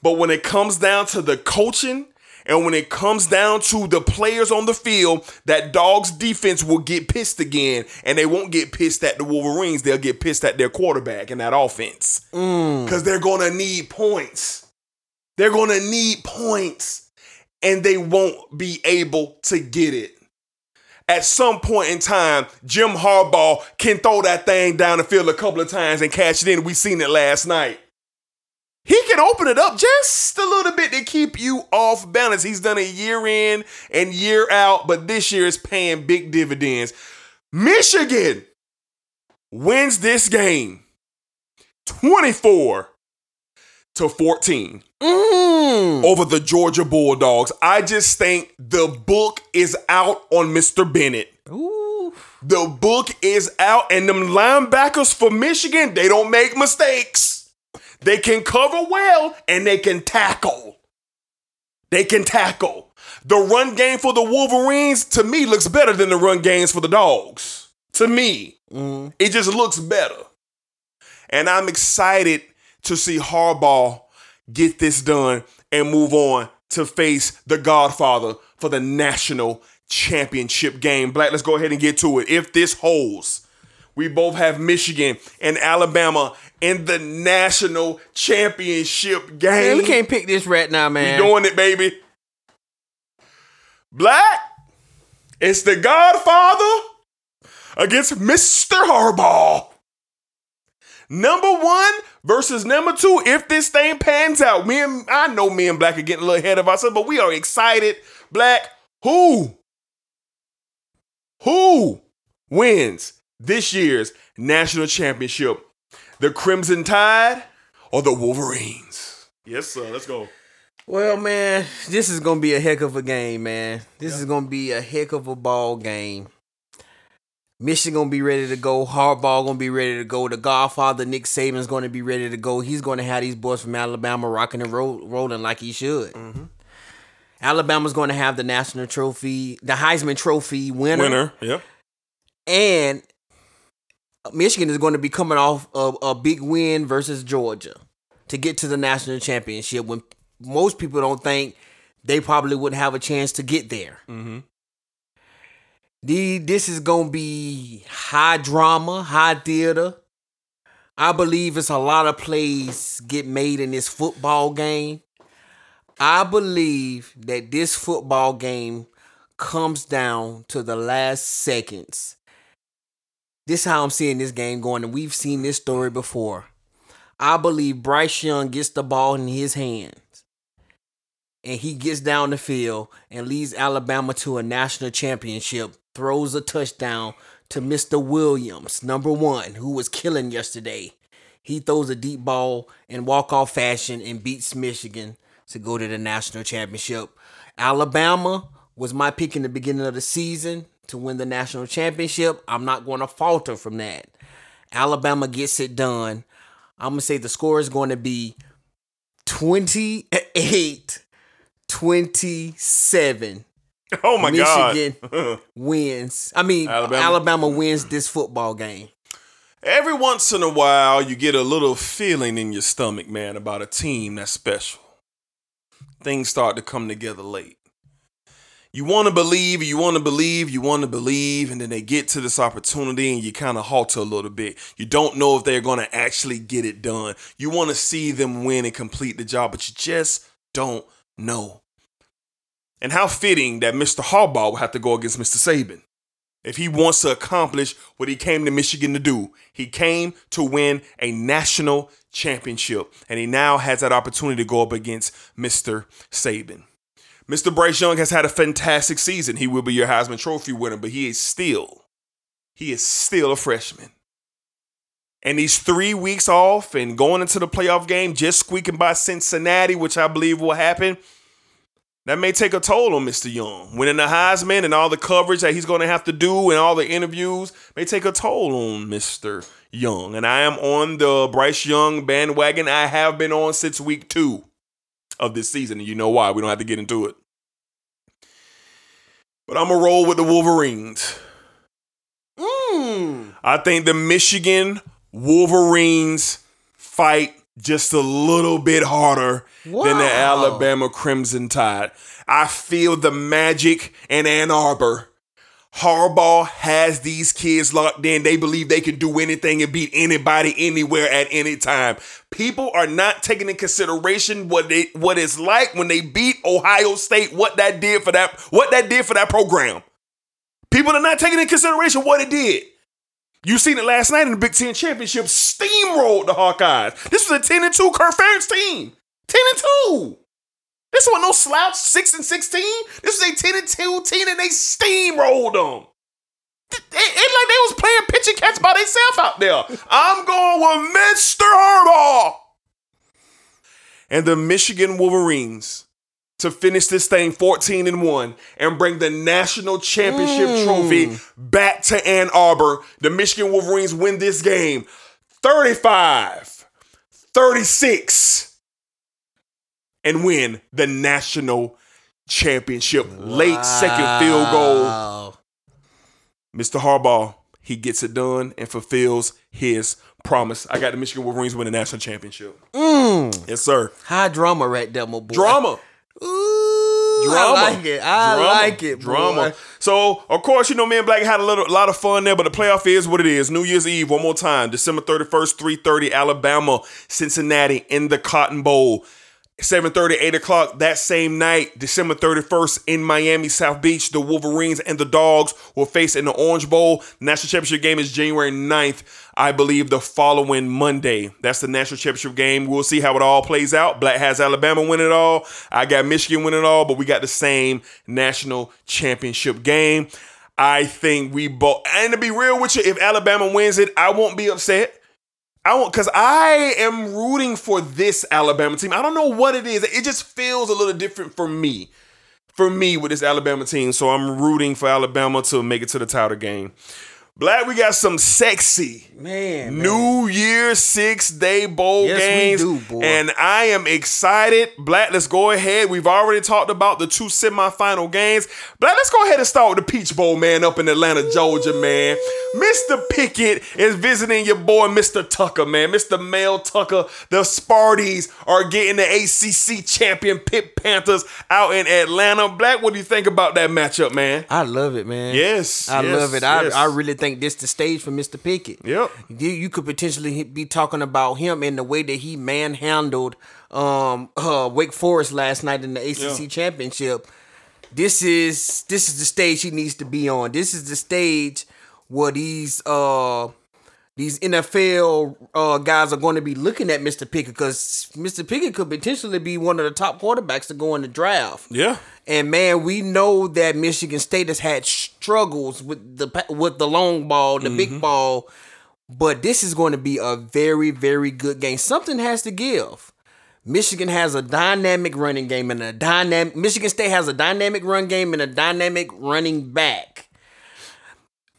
but when it comes down to the coaching and when it comes down to the players on the field, that dogs defense will get pissed again, and they won't get pissed at the Wolverines. They'll get pissed at their quarterback and that offense mm. because they're gonna need points. They're gonna need points, and they won't be able to get it at some point in time, Jim Harbaugh can throw that thing down the field a couple of times and catch it in. We seen it last night. He can open it up just a little bit to keep you off balance. He's done it year in and year out, but this year is paying big dividends. Michigan wins this game 24 to 14 mm. over the Georgia Bulldogs. I just think the book is out on Mr. Bennett. The book is out, and them linebackers for Michigan, they don't make mistakes. They can cover well and they can tackle. They can tackle. The run game for the Wolverines, to me, looks better than the run games for the Dogs. To me, mm. it just looks better. And I'm excited to see Harbaugh get this done and move on to face the Godfather for the national championship game. Black, let's go ahead and get to it. If this holds, we both have Michigan and Alabama in the national championship game. Man, we can't pick this right now, man. We doing it, baby. Black, it's the Godfather against Mr. Harbaugh. Number one versus number two. If this thing pans out, me and I know me and Black are getting a little ahead of ourselves, but we are excited. Black, who? Who wins this year's national championship? The Crimson Tide or the Wolverines? Yes, sir. Let's go. Well, man, this is gonna be a heck of a game, man. This is gonna be a heck of a ball game. Michigan gonna be ready to go. Harbaugh gonna be ready to go. The Godfather Nick Saban's gonna be ready to go. He's gonna have these boys from Alabama rocking and roll, rolling like he should. Alabama's gonna have the national trophy, the Heisman Trophy winner, Winner. Yep. and Michigan is going to be coming off a, a big win versus Georgia to get to the national championship. When most people don't think they probably wouldn't have a chance to get there. Mm-hmm. The this is gonna be high drama, high theater. I believe it's a lot of plays get made in this football game. I believe that this football game comes down to the last seconds. This is how I'm seeing this game going, and we've seen this story before. I believe Bryce Young gets the ball in his hands and he gets down the field and leads Alabama to a national championship, throws a touchdown to Mr. Williams, number one, who was killing yesterday. He throws a deep ball in walk-off fashion and beats Michigan to go to the national championship. Alabama was my pick in the beginning of the season to win the national championship. I'm not going to falter from that. Alabama gets it done. I'm going to say the score is going to be 28 27. Oh my Michigan God. wins. I mean, Alabama. Alabama. wins this football game. Every once in a while, you get a little feeling in your stomach, man, about a team that's special. Things start to come together late. You want to believe, you want to believe, you want to believe, and then they get to this opportunity and you kind of halter a little bit. You don't know if they're going to actually get it done. You want to see them win and complete the job, but you just don't know. And how fitting that Mr. Harbaugh will have to go against Mr. Saban if he wants to accomplish what he came to Michigan to do. He came to win a national championship, and he now has that opportunity to go up against Mr. Saban. Mr. Bryce Young has had a fantastic season. He will be your Heisman Trophy winner, but he is still, he is still a freshman. And these three weeks off and going into the playoff game, just squeaking by Cincinnati, which I believe will happen, that may take a toll on Mr. Young. Winning the Heisman and all the coverage that he's going to have to do and all the interviews may take a toll on Mr. Young. And I am on the Bryce Young bandwagon. I have been on since week two of this season. And you know why. We don't have to get into it. But I'm going to roll with the Wolverines. Mm. I think the Michigan Wolverines fight just a little bit harder than the Alabama Crimson Tide. I feel the magic in Ann Arbor. Harbaugh has these kids locked in. They believe they can do anything and beat anybody anywhere at any time. People are not taking in consideration what they what it's like when they beat Ohio State, what that did for that, what that did for that program. People are not taking in consideration what it did. You seen it last night in the Big Ten Championship, steamrolled the Hawkeyes. This was a 10 and 2 Kirk Ferentz team. 10 and 2. This wasn't no slouch 6 and 16. This was a 10 and 2 team and they steamrolled them. It, it, it like they was playing pitch and catch by themselves out there. I'm going with Mr. Harbaugh. And the Michigan Wolverines to finish this thing 14 and 1 and bring the national championship mm. trophy back to Ann Arbor. The Michigan Wolverines win this game 35 36 and win the national championship. Late second field goal. Mr. Harbaugh, he gets it done and fulfills his promise. I got the Michigan Wolverines win the national championship. Mm. Yes, sir. High drama right there, my boy. Drama. Ooh, Drama. I like it. I Drama. like it. Drama. Boy. So, of course, you know, me and Black had a little, a lot of fun there, but the playoff is what it is. New Year's Eve, one more time, December 31st, 3:30, Alabama, Cincinnati in the Cotton Bowl. 7:30, 8 o'clock that same night, December 31st in Miami, South Beach, the Wolverines and the Dogs will face in the Orange Bowl. National championship game is January 9th, I believe, the following Monday. That's the national championship game. We'll see how it all plays out. Black has Alabama win it all. I got Michigan win it all, but we got the same national championship game. I think we both, and to be real with you, if Alabama wins it, I won't be upset. I won't because I am rooting for this Alabama team. I don't know what it is. It just feels a little different for me. For me with this Alabama team. So I'm rooting for Alabama to make it to the title game. Black, we got some sexy Man, man. New Year's six day bowl Yes, we games. do, boy. And I am excited. Black, let's go ahead. We've already talked about the two semifinal games. Black, let's go ahead and start with the Peach Bowl, man, up in Atlanta, Georgia, man. Mr. Pickett is visiting your boy, Mr. Tucker, man. Mr. Mel Tucker. The Sparties are getting the ACC champion Pitt Panthers out in Atlanta. Black, what do you think about that matchup, man? I love it, man. Yes, I yes, love it. I, yes. I really think this the stage for Mr. Pickett. Yep. You, you could potentially be talking about him and the way that he manhandled um uh, Wake Forest last night in the ACC Yeah. championship. This is this is the stage he needs to be on. This is the stage where these uh these NFL uh, guys are going to be looking at Mr. Pickett because Mr. Pickett could potentially be one of the top quarterbacks to go in the draft. Yeah. And man, we know that Michigan State has had struggles with the with the long ball, the Mm-hmm. big ball, but this is going to be a very very good game. Something has to give. Michigan has a dynamic running game and a dynamic Michigan State has a dynamic run game and a dynamic running back.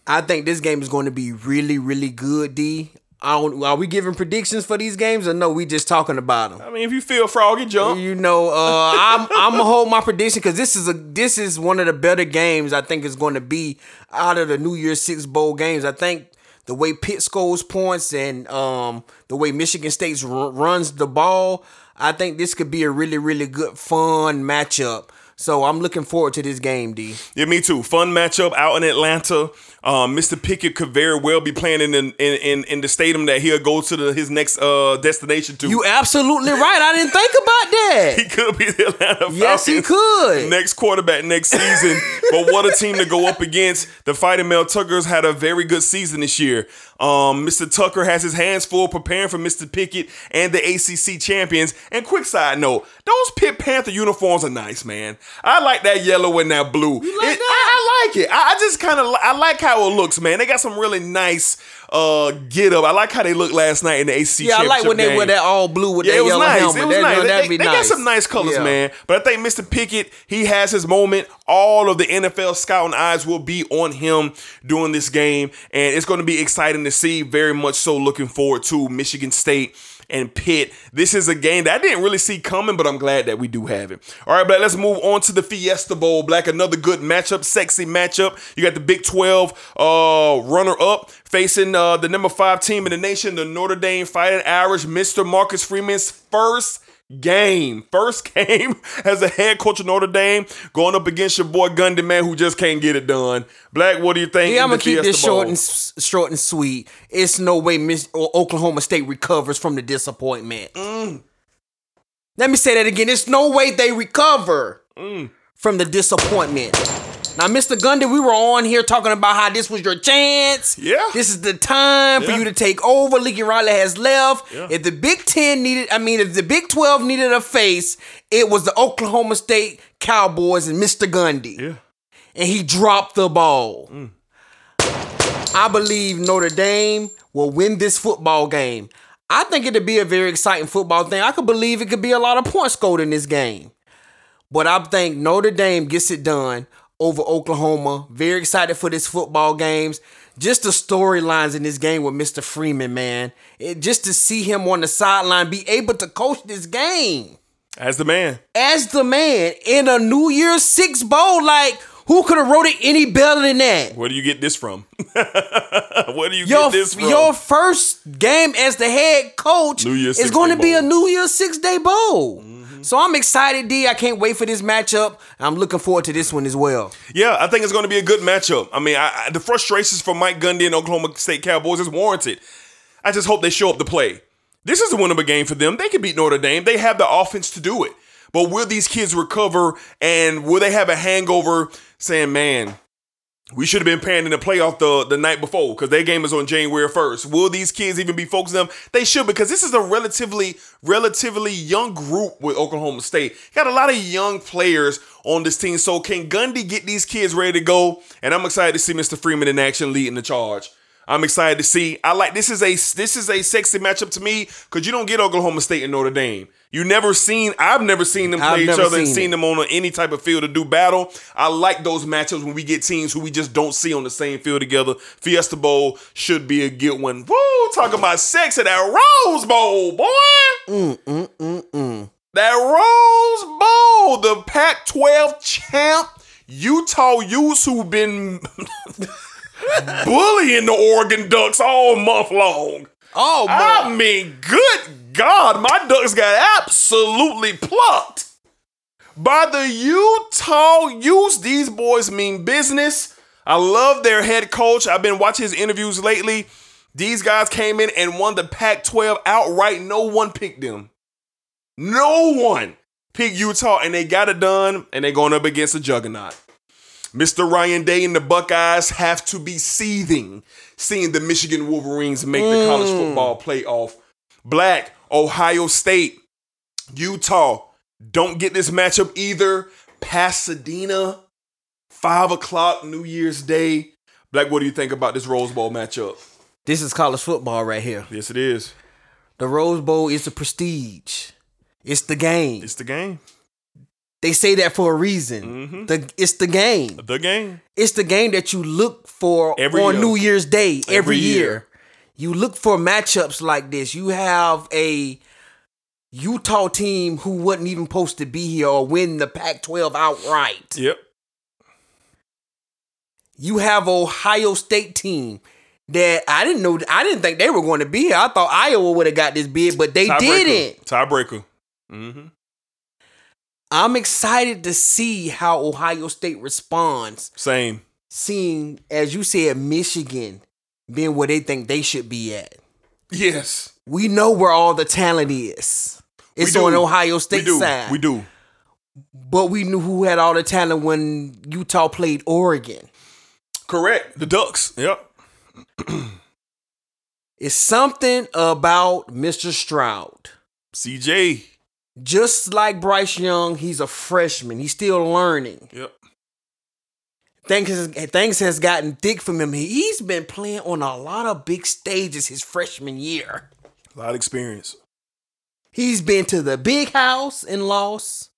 I think this game is going to be really really good. D. I don't, are we giving predictions for these games or no? We just talking about them. I mean, if you feel froggy, jump. You know, uh, I'm I'm gonna hold my prediction because this is a this is one of the better games I think is going to be out of the New Year's Six bowl games. I think the way Pitt scores points and um the way Michigan State runs the ball, I think this could be a really really good fun matchup. So I'm looking forward to this game, D. Yeah, me too. Fun matchup out in Atlanta. Um, Mr. Pickett could very well be playing in in, in, in the stadium that he'll go to the, his next uh, destination to. You absolutely right. I didn't think about that. he could be the Atlanta Falcons. Yes, he could. Next quarterback next season. but what a team to go up against. The Fighting Mel Tuckers had a very good season this year. Um, Mr. Tucker has his hands full preparing for Mr. Pickett and the ACC champions. And quick side note, those Pitt Panther uniforms are nice, man. I like that yellow and that blue. You like It- that? I, I like it. I, I just kind of I like how it looks, man. They got some really nice uh get up. I like how they looked last night in the ACC Yeah, I like when they game. wear that all blue with Yeah, that it was yellow nice. helmet. It was That- nice. That'd They, be they nice. got some nice colors, Yeah. man. But I think Mr. Pickett, he has his moment. All of the NFL scouting eyes will be on him during this game, and it's going to be exciting to see. Very much so. Looking forward to Michigan State and Pitt. This is a game that I didn't really see coming, but I'm glad that we do have it. All right, Black, let's move on to the Fiesta Bowl. Black, another good matchup, sexy matchup. You got the Big 12 uh, runner up facing uh, the number five team in the nation, the Notre Dame Fighting Irish, Mr. Marcus Freeman's first game. First game as a head coach of Notre Dame, going up against your boy Gundy, man, who just can't get it done. Black, what do you think? Yeah, I'm gonna keep this short Bowl? and short and sweet. It's no way Miss or Oklahoma State recovers from the disappointment. Mm. Let me say that again. It's no way they recover Mm. from the disappointment. Now, Mr. Gundy, we were on here talking about how this was your chance. Yeah. This is the time for you to take over. Lincoln Riley has left. Yeah. If the Big Ten needed, I mean, if the Big 12 needed a face, it was the Oklahoma State Cowboys and Mr. Gundy Yeah. and he dropped the ball. Mm. I believe Notre Dame will win this football game. I think it'll be a very exciting football thing. I could believe it could be a lot of points scored in this game. But I think Notre Dame gets it done over Oklahoma. Very excited for this football games. Just the storylines in this game with Mr. Freeman, man. It, just to see him on the sideline be able to coach this game As the man. as the man in a New Year's Six bowl. Like, who could have wrote it any better than that? Where do you get this from? Where do you Your, get this from? your first game as the head coach New Year's is going to be a New Year's Six Day Bowl. Mm-hmm. So I'm excited, D. I can't wait for this matchup. I'm looking forward to this one as well. Yeah, I think it's going to be a good matchup. I mean, I, I, the frustrations for Mike Gundy and Oklahoma State Cowboys is warranted. I just hope they show up to play. This is a winnable game for them. They can beat Notre Dame. They have the offense to do it. But will these kids recover and will they have a hangover saying, man, we should have been playing in the playoff the, the night before because their game is on January 1st. Will these kids even be focused on them? They should because this is a relatively, relatively young group with Oklahoma State. Got a lot of young players on this team. So can Gundy get these kids ready to go? And I'm excited to see Mr. Freeman in action leading the charge. I'm excited to see. I like this is a this is a sexy matchup to me because you don't get Oklahoma State and Notre Dame. You never seen. I've never seen them play each other and seen seen it. them on any type of field to do battle. I like those matchups when we get teams who we just don't see on the same field together. Fiesta Bowl should be a good one. Woo! Talking about sex at that Rose Bowl, boy. Mm, mm, mm, that Rose Bowl, the Pac-12 champ, Utah Utes who've been bullying the Oregon Ducks all month long. Oh, I mean, good God, my Ducks got absolutely plucked by the Utah Utes. These boys mean business. I love their head coach. I've been watching his interviews lately. These guys came in and won the Pac 12 outright. No one picked them. No one picked Utah, and they got it done, and they're going up against a juggernaut. Mr. Ryan Day and the Buckeyes have to be seething seeing the Michigan Wolverines make the college mm. football playoff. Black, Ohio State, Utah don't get this matchup either. Pasadena, five o'clock New Year's Day. Black, what do you think about this Rose Bowl matchup? This is college football right here. Yes, it is. The Rose Bowl is the prestige. It's the game. It's the game. They say that for a reason. Mm-hmm. The it's the game. The game. It's the game that you look for Every on year. New Year's Day every, Every year. year. You look for matchups like this. You have a Utah team who wasn't even supposed to be here or win the Pac-12 outright. Yep. You have Ohio State team that I didn't know. I didn't think they were going to be here. I thought Iowa would have got this bid, but they Tiebreaker. didn't. Tiebreaker. Mm-hmm. I'm excited to see how Ohio State responds, Same. seeing, as you said, Michigan being where they think they should be at. Yes. We know where all the talent is. It's on Ohio State we side. We do. But we knew who had all the talent when Utah played Oregon. Correct. The Ducks. Yep. It's something about Mr. Stroud. CJ. Just like Bryce Young, he's a freshman. He's still learning. Yep. Things has, things has gotten thick from him. He's been playing on a lot of big stages his freshman year. A lot of experience. He's been to the big house and lost.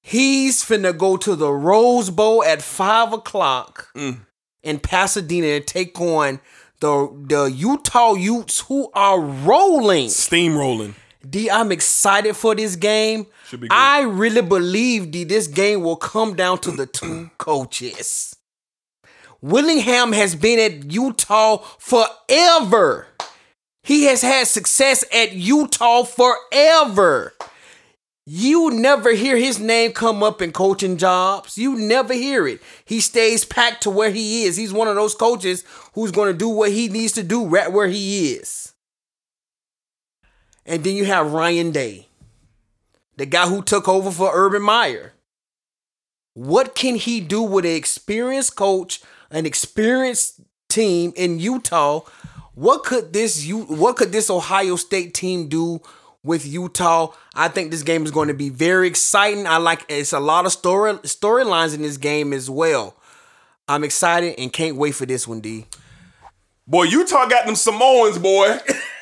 He's finna go to the Rose Bowl at five o'clock Mm. in Pasadena and take on the the Utah Utes who are rolling. Steamrolling. D, I'm excited for this game. Should be good. I really believe D, this game will come down to the two coaches. Whittingham has been at Utah forever. He has had success at Utah forever. You never hear his name come up in coaching jobs. You never hear it. He stays packed to where he is. He's one of those coaches who's going to do what he needs to do right where he is. And then you have Ryan Day, the guy who took over for Urban Meyer. What can he do with an experienced coach, an experienced team in Utah? What could this U- what could this Ohio State team do with Utah? I think this game is going to be very exciting. I like it's a lot of story storylines in this game as well. I'm excited and can't wait for this one, D. Boy, Utah got them Samoans, boy.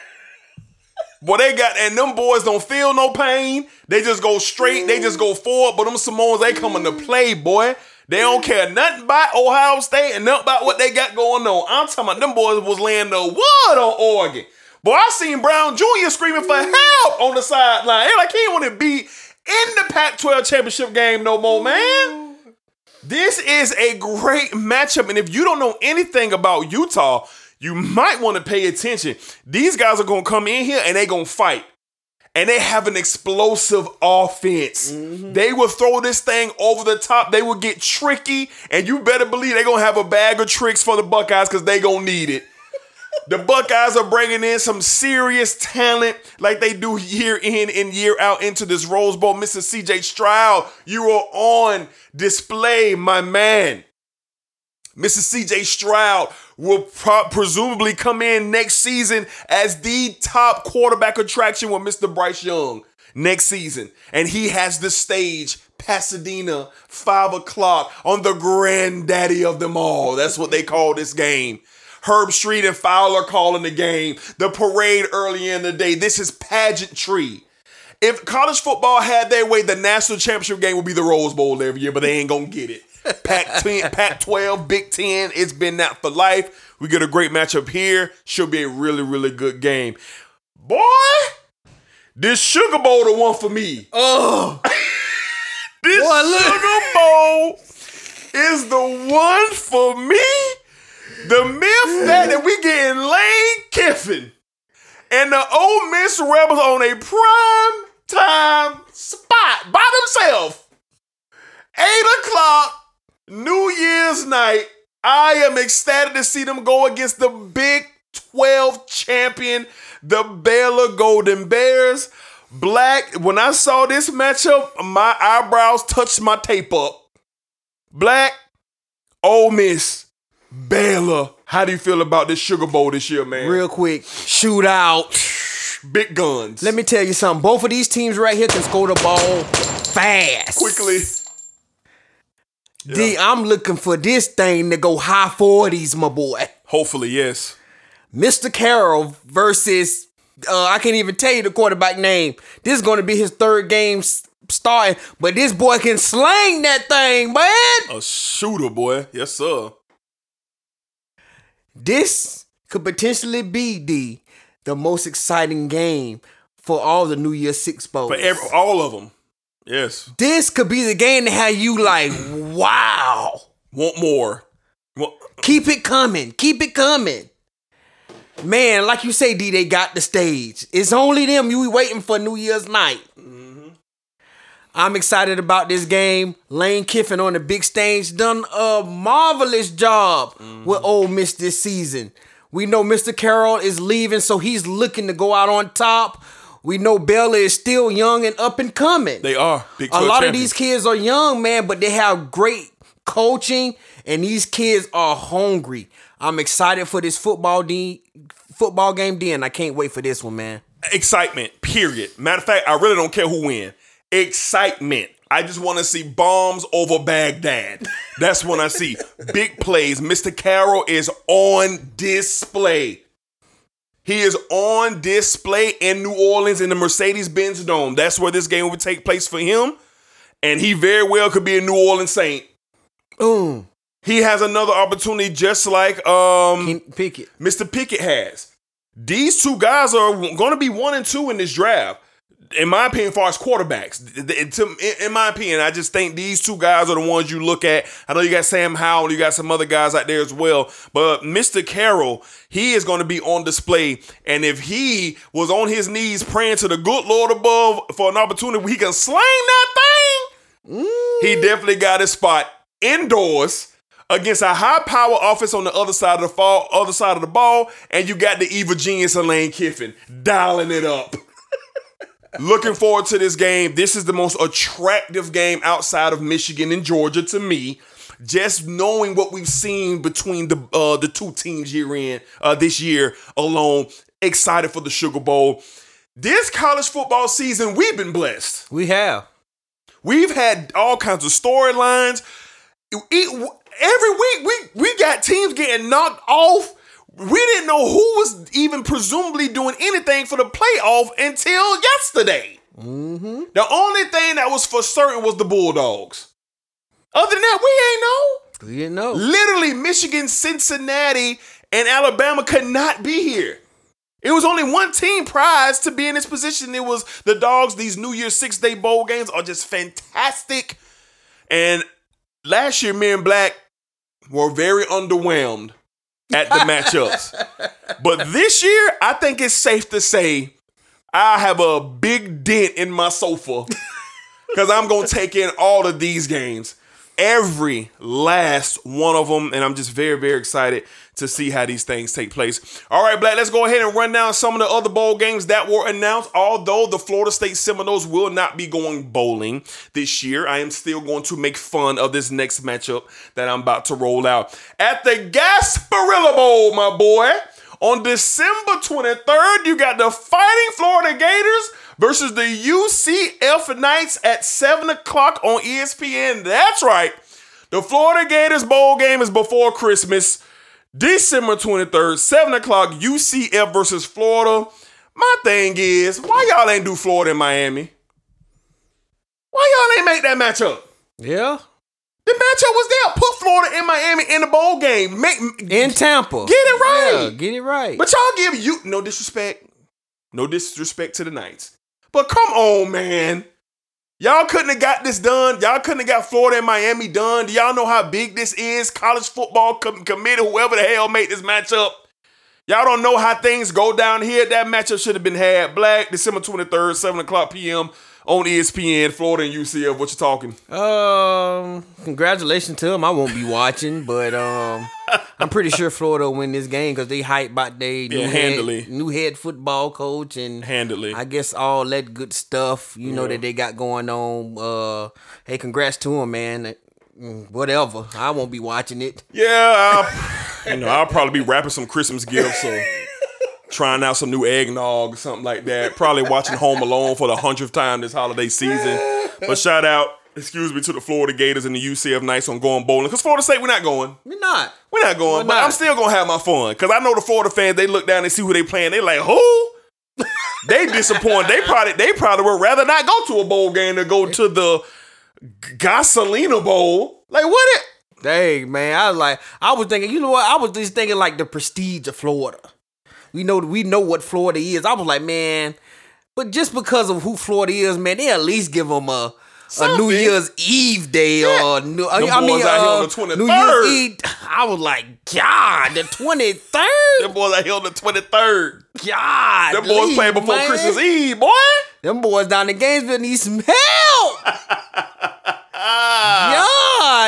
boy, they got, and them boys don't feel no pain. They just go straight, they just go forward. But them Samoans, they coming to play, boy. They don't care nothing about Ohio State and nothing about what they got going on. I'm talking about them boys was laying the wood on Oregon. Boy, I seen Brown Jr. screaming for help on the sideline. Like he want to be in the Pac-12 championship game no more, man. This is a great matchup. And if you don't know anything about Utah, you might want to pay attention. These guys are going to come in here and they going to fight. And they have an explosive offense. Mm-hmm. They will throw this thing over the top. They will get tricky. And you better believe they're going to have a bag of tricks for the Buckeyes because they going to need it. The Buckeyes are bringing in some serious talent like they do year in and year out into this Rose Bowl. Mr. CJ Stroud, you are on display, my man. Mr. CJ Stroud will pro- presumably come in next season as the top quarterback attraction with Mr. Bryce Young next season. And he has the stage, Pasadena, 5 o'clock, on the granddaddy of them all. That's what they call this game. Herbstreit and Fowler calling the game. The parade early in the day. This is pageantry. If college football had their way, the national championship game would be the Rose Bowl every year, but they ain't gonna get it. Pac 10, Pac 12, Big 10, it's been that for life. We get a great matchup here. Should be a really, really good game. Boy, this Sugar Bowl the one for me. Oh, This Boy. Sugar Bowl is the one for me. The myth that, that we getting Lane Kiffin and the Ole Miss Rebels on a prime time spot by themselves. New Year's night. I am ecstatic to see them go against the Big 12 champion, the Baylor Golden Bears. Black, when I saw this matchup, my eyebrows touched my tape up. Black, Ole Miss, Baylor. How do you feel about this Sugar Bowl this year, man? real quick, shootout. big guns. Let me tell you something. Both of these teams right here can score the ball fast. quickly. D, I'm looking for this thing to go high 40s, my boy. Hopefully, yes. Mr. Corral versus uh, I can't even tell you the quarterback name. This is going to be his third game starting, but this boy can slang that thing, man. A shooter, boy. Yes, sir. This could potentially be the the most exciting game for all the New Year Six bowls. For every, all of them. Yes. this could be the game to have you like, wow. Want more. Keep it coming. Keep it coming. Man, like you say, D, they got the stage. It's only them you waiting for New Year's night. Mm-hmm. I'm excited about this game. Lane Kiffin on the big stage done a marvelous job mm-hmm. with Ole Miss this season. We know Mr. Corral is leaving, so he's looking to go out on top. We know Baylor is still young and up and coming they are. Big a 12 lot of these kids are young, man, but they have great coaching, and these kids are hungry. I'm excited for this football D football game, D, and I can't wait for this one, man. excitement, period. Matter of fact, I really don't care who win. Excitement. I just want to see bombs over Baghdad. That's when I see big plays. Mr. Corral is on display. He is on display in New Orleans in the Mercedes Benz Dome. That's where this game will take place for him. And he very well could be a New Orleans Saint. Boom. He has another opportunity just like um, Can pick it. Mr. Pickett has. These two guys are going to be one and two in this draft. In my opinion, as far as quarterbacks, Th- th- to- in- my opinion, I just think these two guys are the ones you look at. I know you got Sam Howell, you got some other guys out there as well, but Mr. Corral, he is going to be on display. And if he was on his knees praying to the good Lord above for an opportunity where he can sling that thing, he mm. definitely got his spot indoors against a high power offense on the other side of the fall, other side of the ball, and you got the evil genius Lane Kiffin dialing it up. Looking forward to this game. This is the most attractive game outside of Michigan and Georgia to me. Just knowing what we've seen between the uh, the two teams year in uh, this year alone, excited for the Sugar Bowl. This college football season, we've been blessed. We have. We've had all kinds of storylines. Every week we we got teams getting knocked off. We didn't know who was even presumably doing anything for the playoff until yesterday. Mm-hmm. The only thing that was for certain was the Bulldogs. Other than that, we ain't know. We didn't know. Literally, Michigan, Cincinnati, and Alabama could not be here. It was only one team prized to be in this position. It was the Dogs. These New Year's Six Day Bowl games are just fantastic. And last year, me and Black were very underwhelmed at the matchups. But this year, I think it's safe to say I have a big dent in my sofa because I'm going to take in all of these games. every last one of them, and I'm just very, very excited to see how these things take place. All right, Black, let's go ahead and run down some of the other bowl games that were announced. Although the Florida State Seminoles will not be going bowling this year, I am still going to make fun of this next matchup that I'm about to roll out. At the Gasparilla Bowl, my boy, on December 23rd, you got the Fighting Florida Gators versus the UCF Knights at 7 o'clock on ESPN. That's right. The Florida Gators Bowl game is before Christmas. December 23rd, 7 o'clock, UCF versus Florida. My thing is, why y'all ain't do Florida and Miami? Why y'all ain't make that matchup? Yeah. The matchup was there. Put Florida and Miami in the bowl game. Make In Tampa. Get it right. Yeah, get it right. But y'all give you no disrespect. No disrespect to the Knights. But come on, man. Y'all couldn't have got this done. Y'all couldn't have got Florida and Miami done. Do y'all know how big this is? College football com- committee, whoever the hell made this matchup. Y'all don't know how things go down here. That matchup should have been had. Black, December 23rd, 7 o'clock p.m. on ESPN, Florida and UCF. What you talking? Um, congratulations to them. I won't be watching, but um, I'm pretty sure Florida will win this game because they hype about their new, Yeah, handily. head, new head football coach and Handily. I guess all that good stuff you know that they got going on. Uh, hey, congrats to them, man. Whatever, I won't be watching it. Yeah, I'll, you know, I'll probably be wrapping some Christmas gifts or trying out some new eggnog or something like that. Probably watching Home Alone for the hundredth time this holiday season. But shout out, excuse me, to the Florida Gators and the UCF Knights on going bowling. Because Florida State, we're not going. We're not. We're not going, Why but not? I'm still gonna have my fun. Cause I know the Florida fans, they look down and see who they playing. They like, who? they disappointed. They probably they probably would rather not go to a bowl game than go to the Gasolina Bowl. Like what it Dang, man, I was like, I was thinking, you know what? I was just thinking like the prestige of Florida. We know, we know what Florida is. I was like, man, but just because of who Florida is, man, they at least give them a. A New Year's Eve day or new, I, mean, boys out here uh, on the 23rd. New Year's Eve. I was like, God, the twenty third. Them boys out here on the 23rd. God, Them boys playing before man. Christmas Eve, boy. Them boys down in Gainesville need some help. God,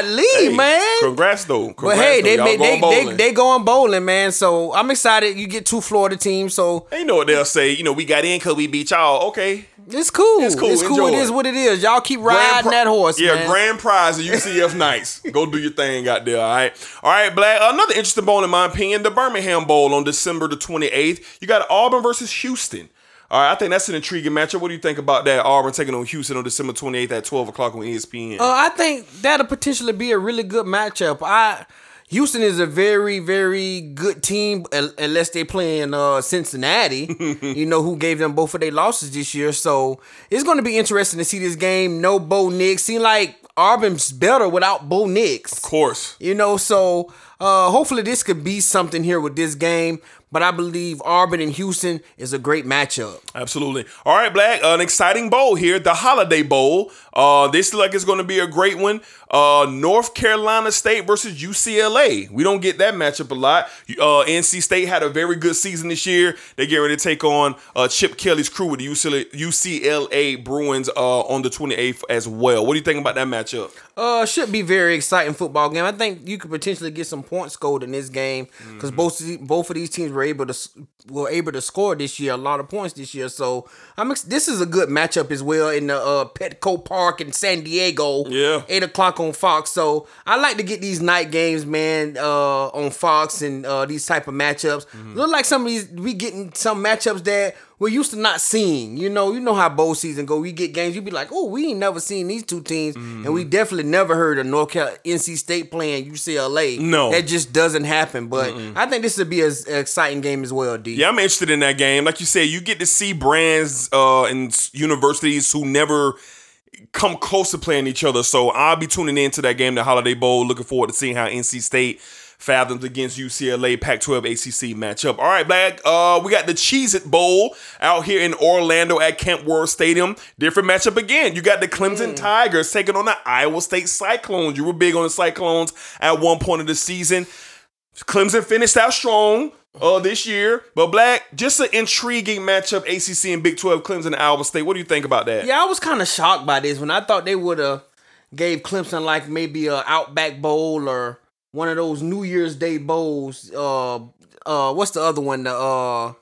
Lee, Hey, man. Congrats though. But hey, they they, going they, they they going bowling, man. So I'm excited. You get two Florida teams, so you know what they'll say? You know, we got in because we beat y'all. Okay. it's cool. It's cool. It's cool. Enjoy It is what it is. Y'all keep riding pri- that horse, Yeah, man. grand prize of UCF Knights. Go do your thing out there, all right? All right, Black. Another interesting bowl, in my opinion, the Birmingham Bowl on December the 28th. You got Auburn versus Houston. All right, I think that's an intriguing matchup. What do you think about that? Auburn taking on Houston on December 28th at 12 o'clock on ESPN. Uh, I think that'll potentially be a really good matchup. I Houston is a very, very good team unless they play in uh, Cincinnati. you know who gave them both of their losses this year, so it's going to be interesting to see this game. No Bo Nix. Seem like Auburn's better without Bo Nix. of course. You know, so uh, hopefully this could be something here with this game. But I believe Auburn and Houston is a great matchup. Absolutely. All right, Black. an exciting bowl here, the Holiday Bowl. Uh, this looks like it's going to be a great one. Uh, North Carolina State versus UCLA. We don't get that matchup a lot. Uh, NC State had a very good season this year. They get ready to take on uh, Chip Kelly's crew with the UCLA, UCLA Bruins uh, on the 28th as well. What do you think about that matchup? Uh, should be very exciting football game. I think you could potentially get some points scored in this game because both of the- both of these teams were able to were able to score this year a lot of points this year. So I'm ex- this is a good matchup as well in the uh, Petco Park in San Diego. Yeah. eight o'clock on Fox. So I like to get these night games, man, uh, on Fox and uh, these type of matchups. Look like some of these we getting some matchups that we're used to not seeing. You know, you know how bowl season go. We get games, you be like, oh, we ain't never seen these two teams, and we definitely never heard of North Carolina, NC State playing UCLA. No. that just doesn't happen. But I think this would be an exciting game as well, D. Yeah, I'm interested in that game. Like you said, you get to see brands uh, and universities who never come close to playing each other. So I'll be tuning into that game, the Holiday Bowl. Looking forward to seeing how NC State fathoms against UCLA Pac-12 ACC matchup. All right, Black. Uh, we got the Cheez It Bowl out here in Orlando at Camp World Stadium. Different matchup again. You got the Clemson Tigers taking on the Iowa State Cyclones. You were big on the Cyclones at one point of the season. Clemson finished out strong uh, this year, but Black, just an intriguing matchup. ACC and Big 12, Clemson and Iowa State. What do you think about that? Yeah, I was kind of shocked by this when I thought they would have gave Clemson like maybe a Outback Bowl or one of those New Year's Day bowls. Uh, uh, what's the other one? The uh,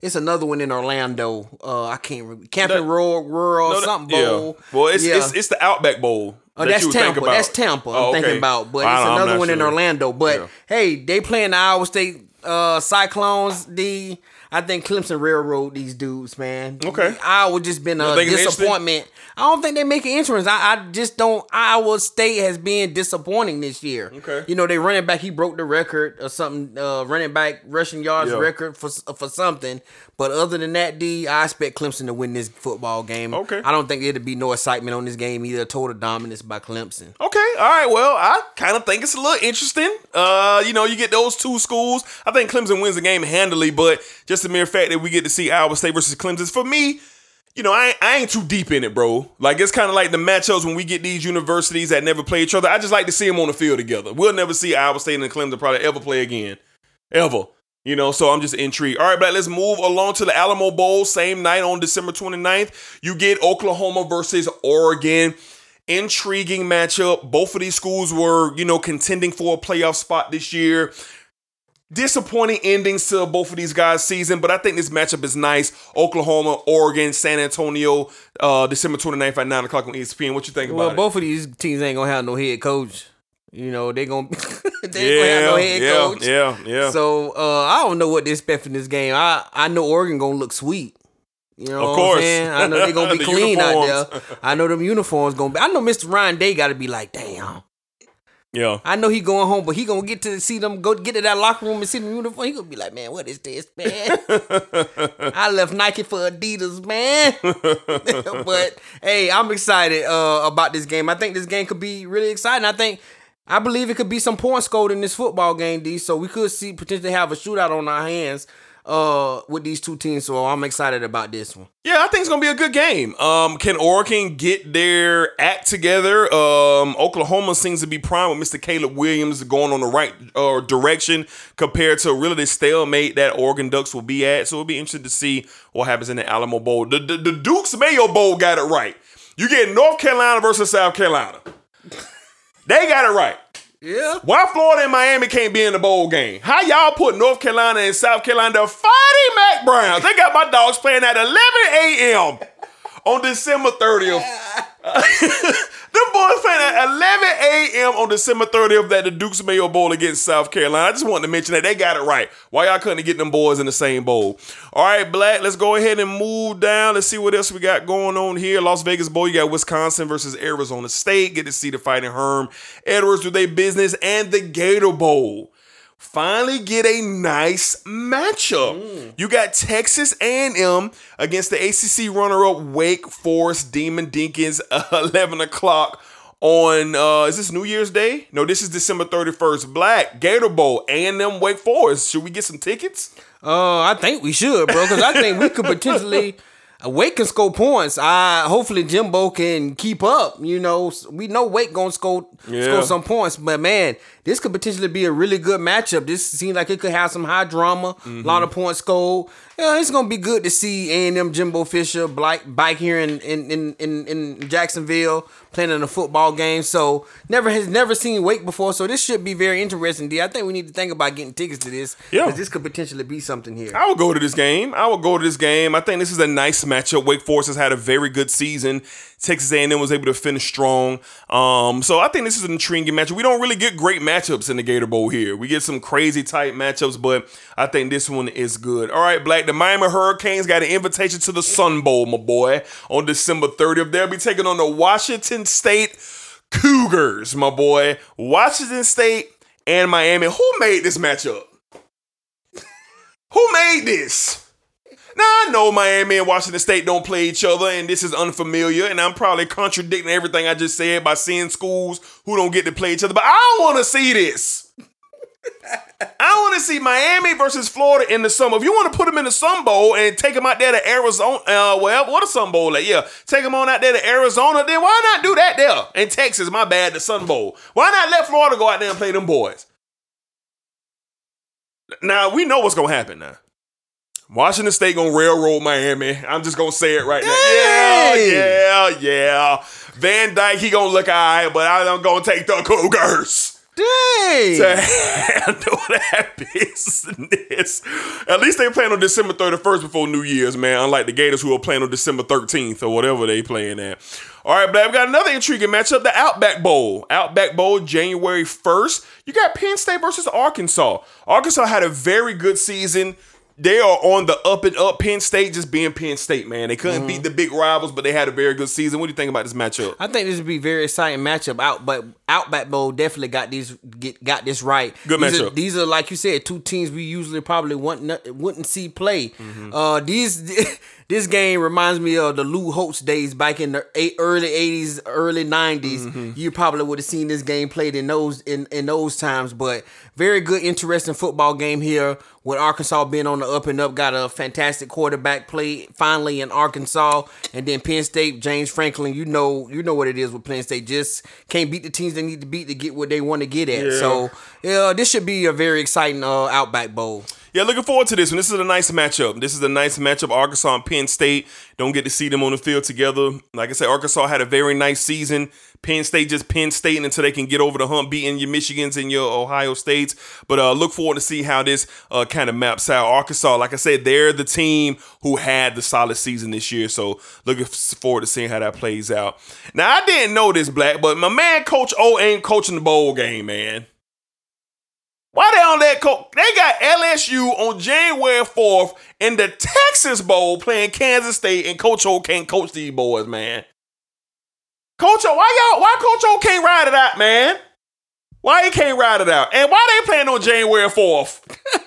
it's another one in Orlando. Uh, I can't remember. Camping That- Rural, Rural No, something yeah. bowl. Well, it's, Yeah. it's it's the Outback Bowl. Oh, that that's you would think Tampa. about. That's Tampa. I'm Oh, thinking about, but it's don't know, I'm another not one in. Orlando. But Yeah. hey, they playing the Iowa State uh, Cyclones. D. I think Clemson railroad these dudes, man. Okay. Iowa just been a think it's interesting? disappointment. I don't think they make an entrance. I, I just don't. Iowa State has been disappointing this year. Okay. You know, they running back. He broke the record or something. Uh, running back rushing yards Yeah. record for for something. But other than that, D, I expect Clemson to win this football game. Okay. I don't think it'll be no excitement on this game either. Total dominance by Clemson. Okay, all right. Well, I kind of think it's a little interesting. Uh, you know, you get those two schools. I think Clemson wins the game handily, but just the mere fact that we get to see Iowa State versus Clemson, for me, you know, I, ain't- I ain't too deep in it, bro. Like it's kind of like the matchups when we get these universities that never play each other. I just like to see them on the field together. We'll never see Iowa State and Clemson probably ever play again, ever. You know, so I'm just intrigued. All right, but let's move along to the Alamo Bowl. Same night on December 29th, you get Oklahoma versus Oregon. Intriguing matchup. Both of these schools were, you know, contending for a playoff spot this year. Disappointing endings to both of these guys' season, but I think this matchup is nice. Oklahoma, Oregon, San Antonio, uh, December 29th at 9 o'clock on ESPN. What you think Well, about Well, both of these teams ain't gonna have no head coach. You know, they gonna they gonna have no head yeah, coach. yeah, yeah. So uh, I don't know what to expect from this game. I I know Oregon gonna look sweet. You know, Of course. I know they're gonna be The clean out there. I know them uniforms gonna be. I know Mr. Ryan Day got to be like, damn. yeah. I know he going home, but he gonna get to see them go get to that locker room and see them uniform. He gonna be like, man, what is this, man? I left Nike for Adidas, man. but hey, I'm excited uh, about this game. I think this game could be really exciting. I think I believe it could be some points scored in this football game, D. So we could see potentially have a shootout on our hands uh, with these two teams. So I'm excited about this one. Yeah, I think it's gonna be a good game. Um, can Oregon get their act together? Um, Oklahoma seems to be prime with Mr. Caleb Williams going on the right uh, direction compared to really the stalemate that Oregon Ducks will be at. So it'll be interesting to see what happens in the Alamo Bowl. The, the, the Duke's Mayo Bowl got it right. You get North Carolina versus South Carolina. They got it right. Yeah. Why Florida and Miami can't be in the bowl game? How y'all put North Carolina and South Carolina to fighting Mack Browns? They got my dogs playing at 11 a.m. on December 30th. Them boys playing at 11 a.m. on December 30th at the Dukes Mayo Bowl against South Carolina. I just wanted to mention that they got it right. Why y'all couldn't get them boys in the same bowl? All right, Black, let's go ahead and move down. Let's see what else we got going on here. Las Vegas Bowl, you got Wisconsin versus Arizona State. Get to see the fighting Herm Edwards do their business and the Gator Bowl finally get a nice matchup. You got Texas A&M against the ACC runner-up Wake Forest Demon Deacons, 11 o'clock on, uh, is this New Year's Day? No, this is December 31st. Black, Gator Bowl, A&M Wake Forest. Should we get some tickets? Uh, I think we should, bro, because I think we could potentially. Wake can score points. I hopefully Jimbo can keep up. You know, we know Wake gonna score Yeah. score some points, but man, this could potentially be a really good matchup. This seems like it could have some high drama, a lot of points scored. Yeah, it's gonna be good to see A and M Jimbo Fisher bike bike here in in, in in in Jacksonville playing in a football game. So never has never seen Wake before, so this should be very interesting. D, I think we need to think about getting tickets to this. Yeah. this could potentially be something here. I will go to this game. I will go to this game. I think this is a nice matchup. Wake Forest has had a very good season. Texas A&M was able to finish strong. Um, so I think this is an intriguing matchup. We don't really get great matchups in the Gator Bowl here. We get some crazy tight matchups, but I think this one is good. All right, Black. The Miami Hurricanes got an invitation to the Sun Bowl, my boy, on December 30th. They'll be taking on the Washington State Cougars, my boy. Washington State and Miami. Who made this matchup? Who made this? Now I know Miami and Washington State don't play each other, and this is unfamiliar, and I'm probably contradicting everything I just said by seeing schools who don't get to play each other. But I want to see this. I want to see Miami versus Florida in the Bowl. If you want to put them in the Sun Bowl and take them out there to Arizona, uh, well, what a Sun Bowl at? Yeah, take them on out there to Arizona. Then why not do that there in Texas? My bad, the Sun Bowl. Why not let Florida go out there and play them boys? Now we know what's gonna happen now. Washington State gonna railroad Miami. I'm just gonna say it right now. Dang. Yeah, yeah, yeah. Van Dyke, he gonna look alright, but I'm gonna take the Cougars Dang. to handle that business. At least they playing on December 31st before New Year's, man. Unlike the Gators who are playing on December 13th or whatever they playing at. All right, Black, we got another intriguing matchup, the Outback Bowl. Outback Bowl, January 1st. You got Penn State versus Arkansas. Arkansas had a very good season. They are on the up and up. Penn State just being Penn State, man. They couldn't beat the big rivals, but they had a very good season. What do you think about this matchup? I think this would be a very exciting matchup. Out, but Outback Bowl definitely got these get, got this right. Good these Are, matchup. these are like you said, two teams we usually probably wouldn't wouldn't see play. Mm-hmm. Uh, these this game reminds me of the Lou Holtz days back in the eight, early '80s, early '90s. Mm-hmm. You probably would have seen this game played in those in in those times. But very good, interesting football game here. With Arkansas being on the up and up, got a fantastic quarterback play finally in Arkansas, and then Penn State, James Franklin. You know, you know what it is with Penn State. Just can't beat the teams they need to beat to get what they want to get at. Yeah. So, yeah, this should be a very exciting uh, Outback Bowl. Yeah, looking forward to this one. This is a nice matchup. This is a nice matchup. Arkansas and Penn State don't get to see them on the field together. Like I said, Arkansas had a very nice season. Penn State just Penn State until they can get over the hump, beating your Michigans and your Ohio States. But uh, look forward to see how this uh, kind of maps out. Arkansas, like I said, they're the team who had the solid season this year. So looking forward to seeing how that plays out. Now I didn't know this, Black, but my man Coach O ain't coaching the bowl game, man. Why they on that coach? They got LSU on January 4th in the Texas Bowl playing Kansas State, and Coach O can't coach these boys, man. Coach O, why y'all, why Coach O can't ride it out, man? Why he can't ride it out? And why they playing on January 4th?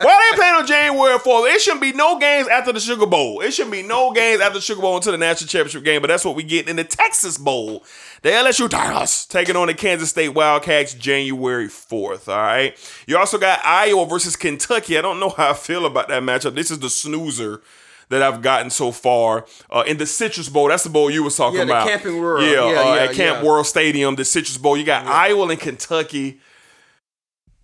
why they playing on January 4th? It shouldn't be no games after the Sugar Bowl. It shouldn't be no games after the Sugar Bowl until the national championship game, but that's what we get in the Texas Bowl. The LSU Tigers taking on the Kansas State Wildcats January 4th. All right. You also got Iowa versus Kentucky. I don't know how I feel about that matchup. This is the snoozer that I've gotten so far. Uh, in the Citrus Bowl, that's the bowl you was talking Yeah, the about. Camping World. Yeah, Yeah, uh, yeah, at Camp yeah. World Stadium, the Citrus Bowl. You got Iowa and Kentucky.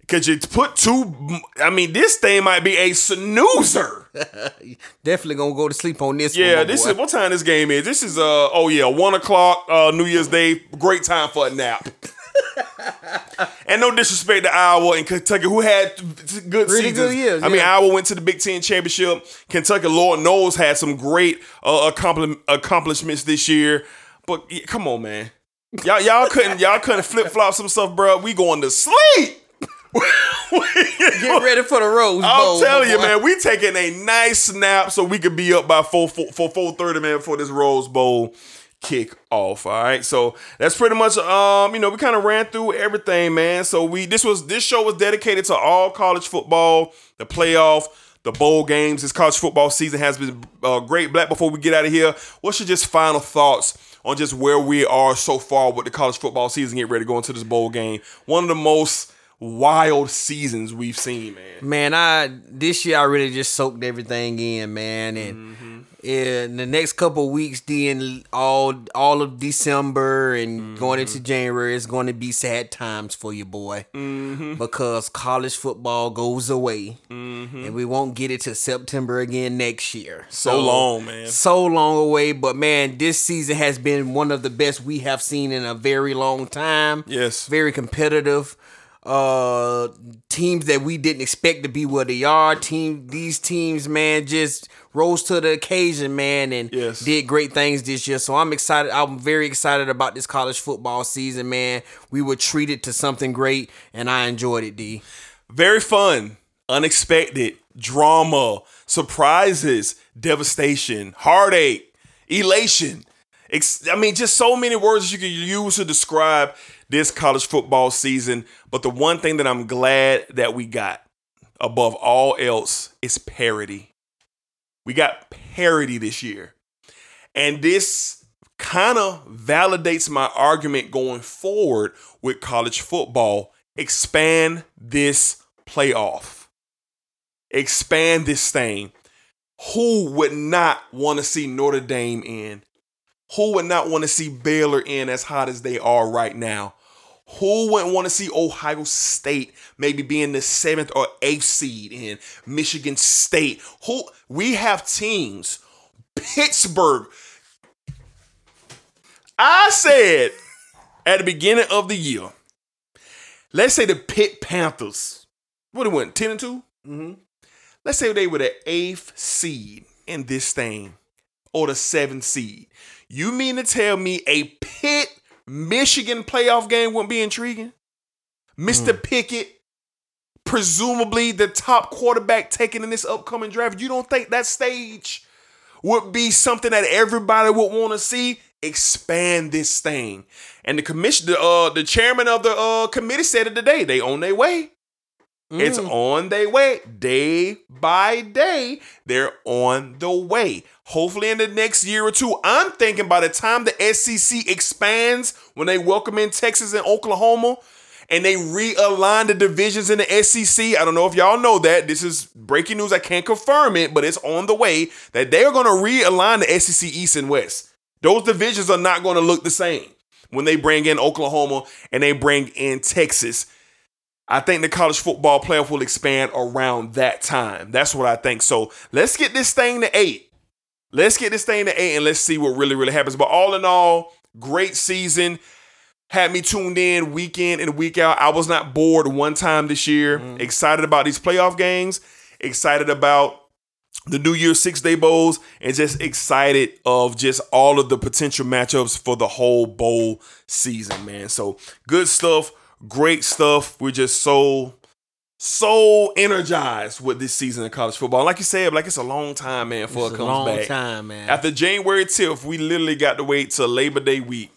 Could you put two? I mean, this thing might be a snoozer. Definitely gonna go to sleep on this. Yeah, my this boy. is what time this game is. This is uh oh yeah, one o'clock uh New Year's Day. Great time for a nap. and no disrespect to Iowa and Kentucky, who had good Really seasons. good years, I mean. Iowa went to the Big Ten championship. Kentucky, Lord knows, had some great uh, accompli- accomplishments this year. But yeah, come on, man, y'all y'all couldn't y'all couldn't flip flop some stuff, bro. We going to sleep. Get ready for the Rose Bowl. I'm telling you, boy. man, we taking a nice snap so we could be up by four four four four thirty, man, for this Rose Bowl kick off. All right, so that's pretty much um, you know, we kind of ran through everything, man. So we this was this show was dedicated to all college football, the playoff. The bowl games, this college football season has been uh, great. Black, before we get out of here, what's your just final thoughts on just where we are so far with the college football season? Get ready to go into this bowl game. One of the most wild seasons we've seen, man. Man, I this year I really just soaked everything in, man, and Mm-hmm. In the next couple of weeks, then all all of December and going Mm-hmm. into January is going to be sad times for you, boy, Mm-hmm. because college football goes away, and we won't get it to September again next year. So long, man. so long away. But man, this season has been one of the best we have seen in a very long time. Yes. very competitive. Uh, teams that we didn't expect to be where they are. Team, these teams, man, just rose to the occasion, man, and Yes. did great things this year. So I'm excited. I'm very excited about this college football season, man. We were treated to something great, and I enjoyed it. D. Very fun, unexpected, drama, surprises, devastation, heartache, elation. Ex- I mean, just so many words you can use to describe this college football season. But the one thing that I'm glad that we got above all else is parity. We got parity this year. And this kind of validates my argument going forward with college football. Expand this playoff. Expand this thing. Who would not want to see Notre Dame in? Who would not want to see Baylor in as hot as they are right now? Who wouldn't want to see Ohio State maybe being the seventh or eighth seed in Michigan State? Who we have teams, Pittsburgh. I said at the beginning of the year, let's say the Pitt Panthers, what it went, 10 and 2? Mm-hmm. Let's say they were the eighth seed in this thing or the seventh seed. You mean to tell me a Pitt Michigan playoff game wouldn't be intriguing? Mr. Pickett, presumably the top quarterback taken in this upcoming draft. You don't think that stage would be something that everybody would want to see? Expand this thing. And the commission, the, uh, the chairman of the uh, committee said it today. They on their way. It's mm. on their way. Day by day, they're on the way. Hopefully, in the next year or two, I'm thinking by the time the SEC expands, when they welcome in Texas and Oklahoma, and they realign the divisions in the SEC. I don't know if y'all know that. This is breaking news. I can't confirm it, but it's on the way that they're going to realign the SEC East and West. Those divisions are not going to look the same when they bring in Oklahoma and they bring in Texas. I think the college football playoff will expand around that time. That's what I think. So let's get this thing to eight. Let's get this thing to eight and let's see what really, really happens. But all in all, great season. Had me tuned in week in and week out. I was not bored one time this year. Mm. Excited about these playoff games. Excited about the New Year's Six Day Bowls and just excited of just all of the potential matchups for the whole bowl season, man. So good stuff, great stuff. We're just so so energized with this season of college football. Like you said, like it's a long time, man, before It's it a comes long back. time, man. After January 10th, we literally got to wait till Labor Day week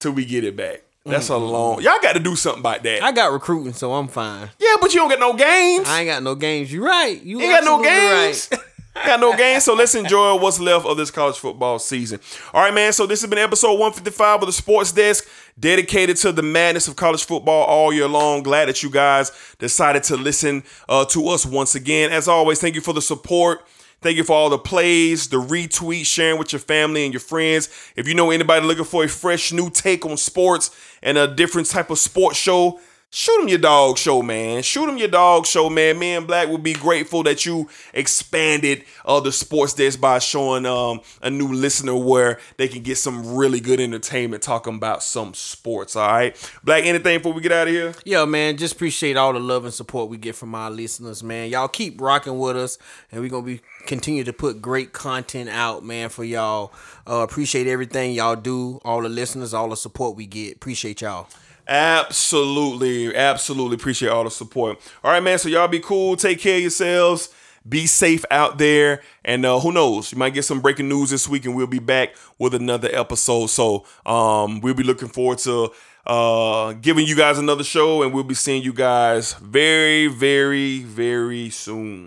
till we get it back. That's a mm-hmm. long. Y'all got to do something about that. I got recruiting, so I'm fine. yeah, but you don't get no games. I ain't got no games. You right. You Ain't got no games. got no games. So let's enjoy what's left of this college football season. All right, man. So this has been episode 155 of the Sports Desk, dedicated to the madness of college football all year long. Glad that you guys decided to listen uh, to us once again. As always, thank you for the support. Thank you for all the plays, the retweets, sharing with your family and your friends. If you know anybody looking for a fresh new take on sports and a different type of sports show, shoot them your dog show, man. Shoot them your dog show, man. Me and Black would be grateful that you expanded uh, the sports desk by showing um, a new listener where they can get some really good entertainment talking about some sports. All right, Black. Anything before we get out of here? Yeah, man, just appreciate all the love and support we get from our listeners, man. Y'all keep rocking with us, and we're gonna be continue to put great content out, man, for y'all. Uh, appreciate everything y'all do, all the listeners, all the support we get. Appreciate y'all. Absolutely, absolutely appreciate all the support. All right, man. So y'all be cool. Take care of yourselves. Be safe out there, and uh, who knows? You might get some breaking news this week, and we'll be back with another episode. So um, we'll be looking forward to uh, giving you guys another show, and we'll be seeing you guys very, very, very soon.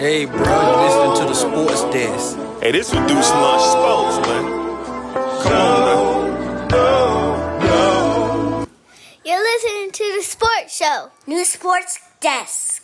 Hey, bro, you listening to the sports desk. Hey, this reduced lunch sports, man. Come on, now. You're listening to the sports show. New Sports Desk.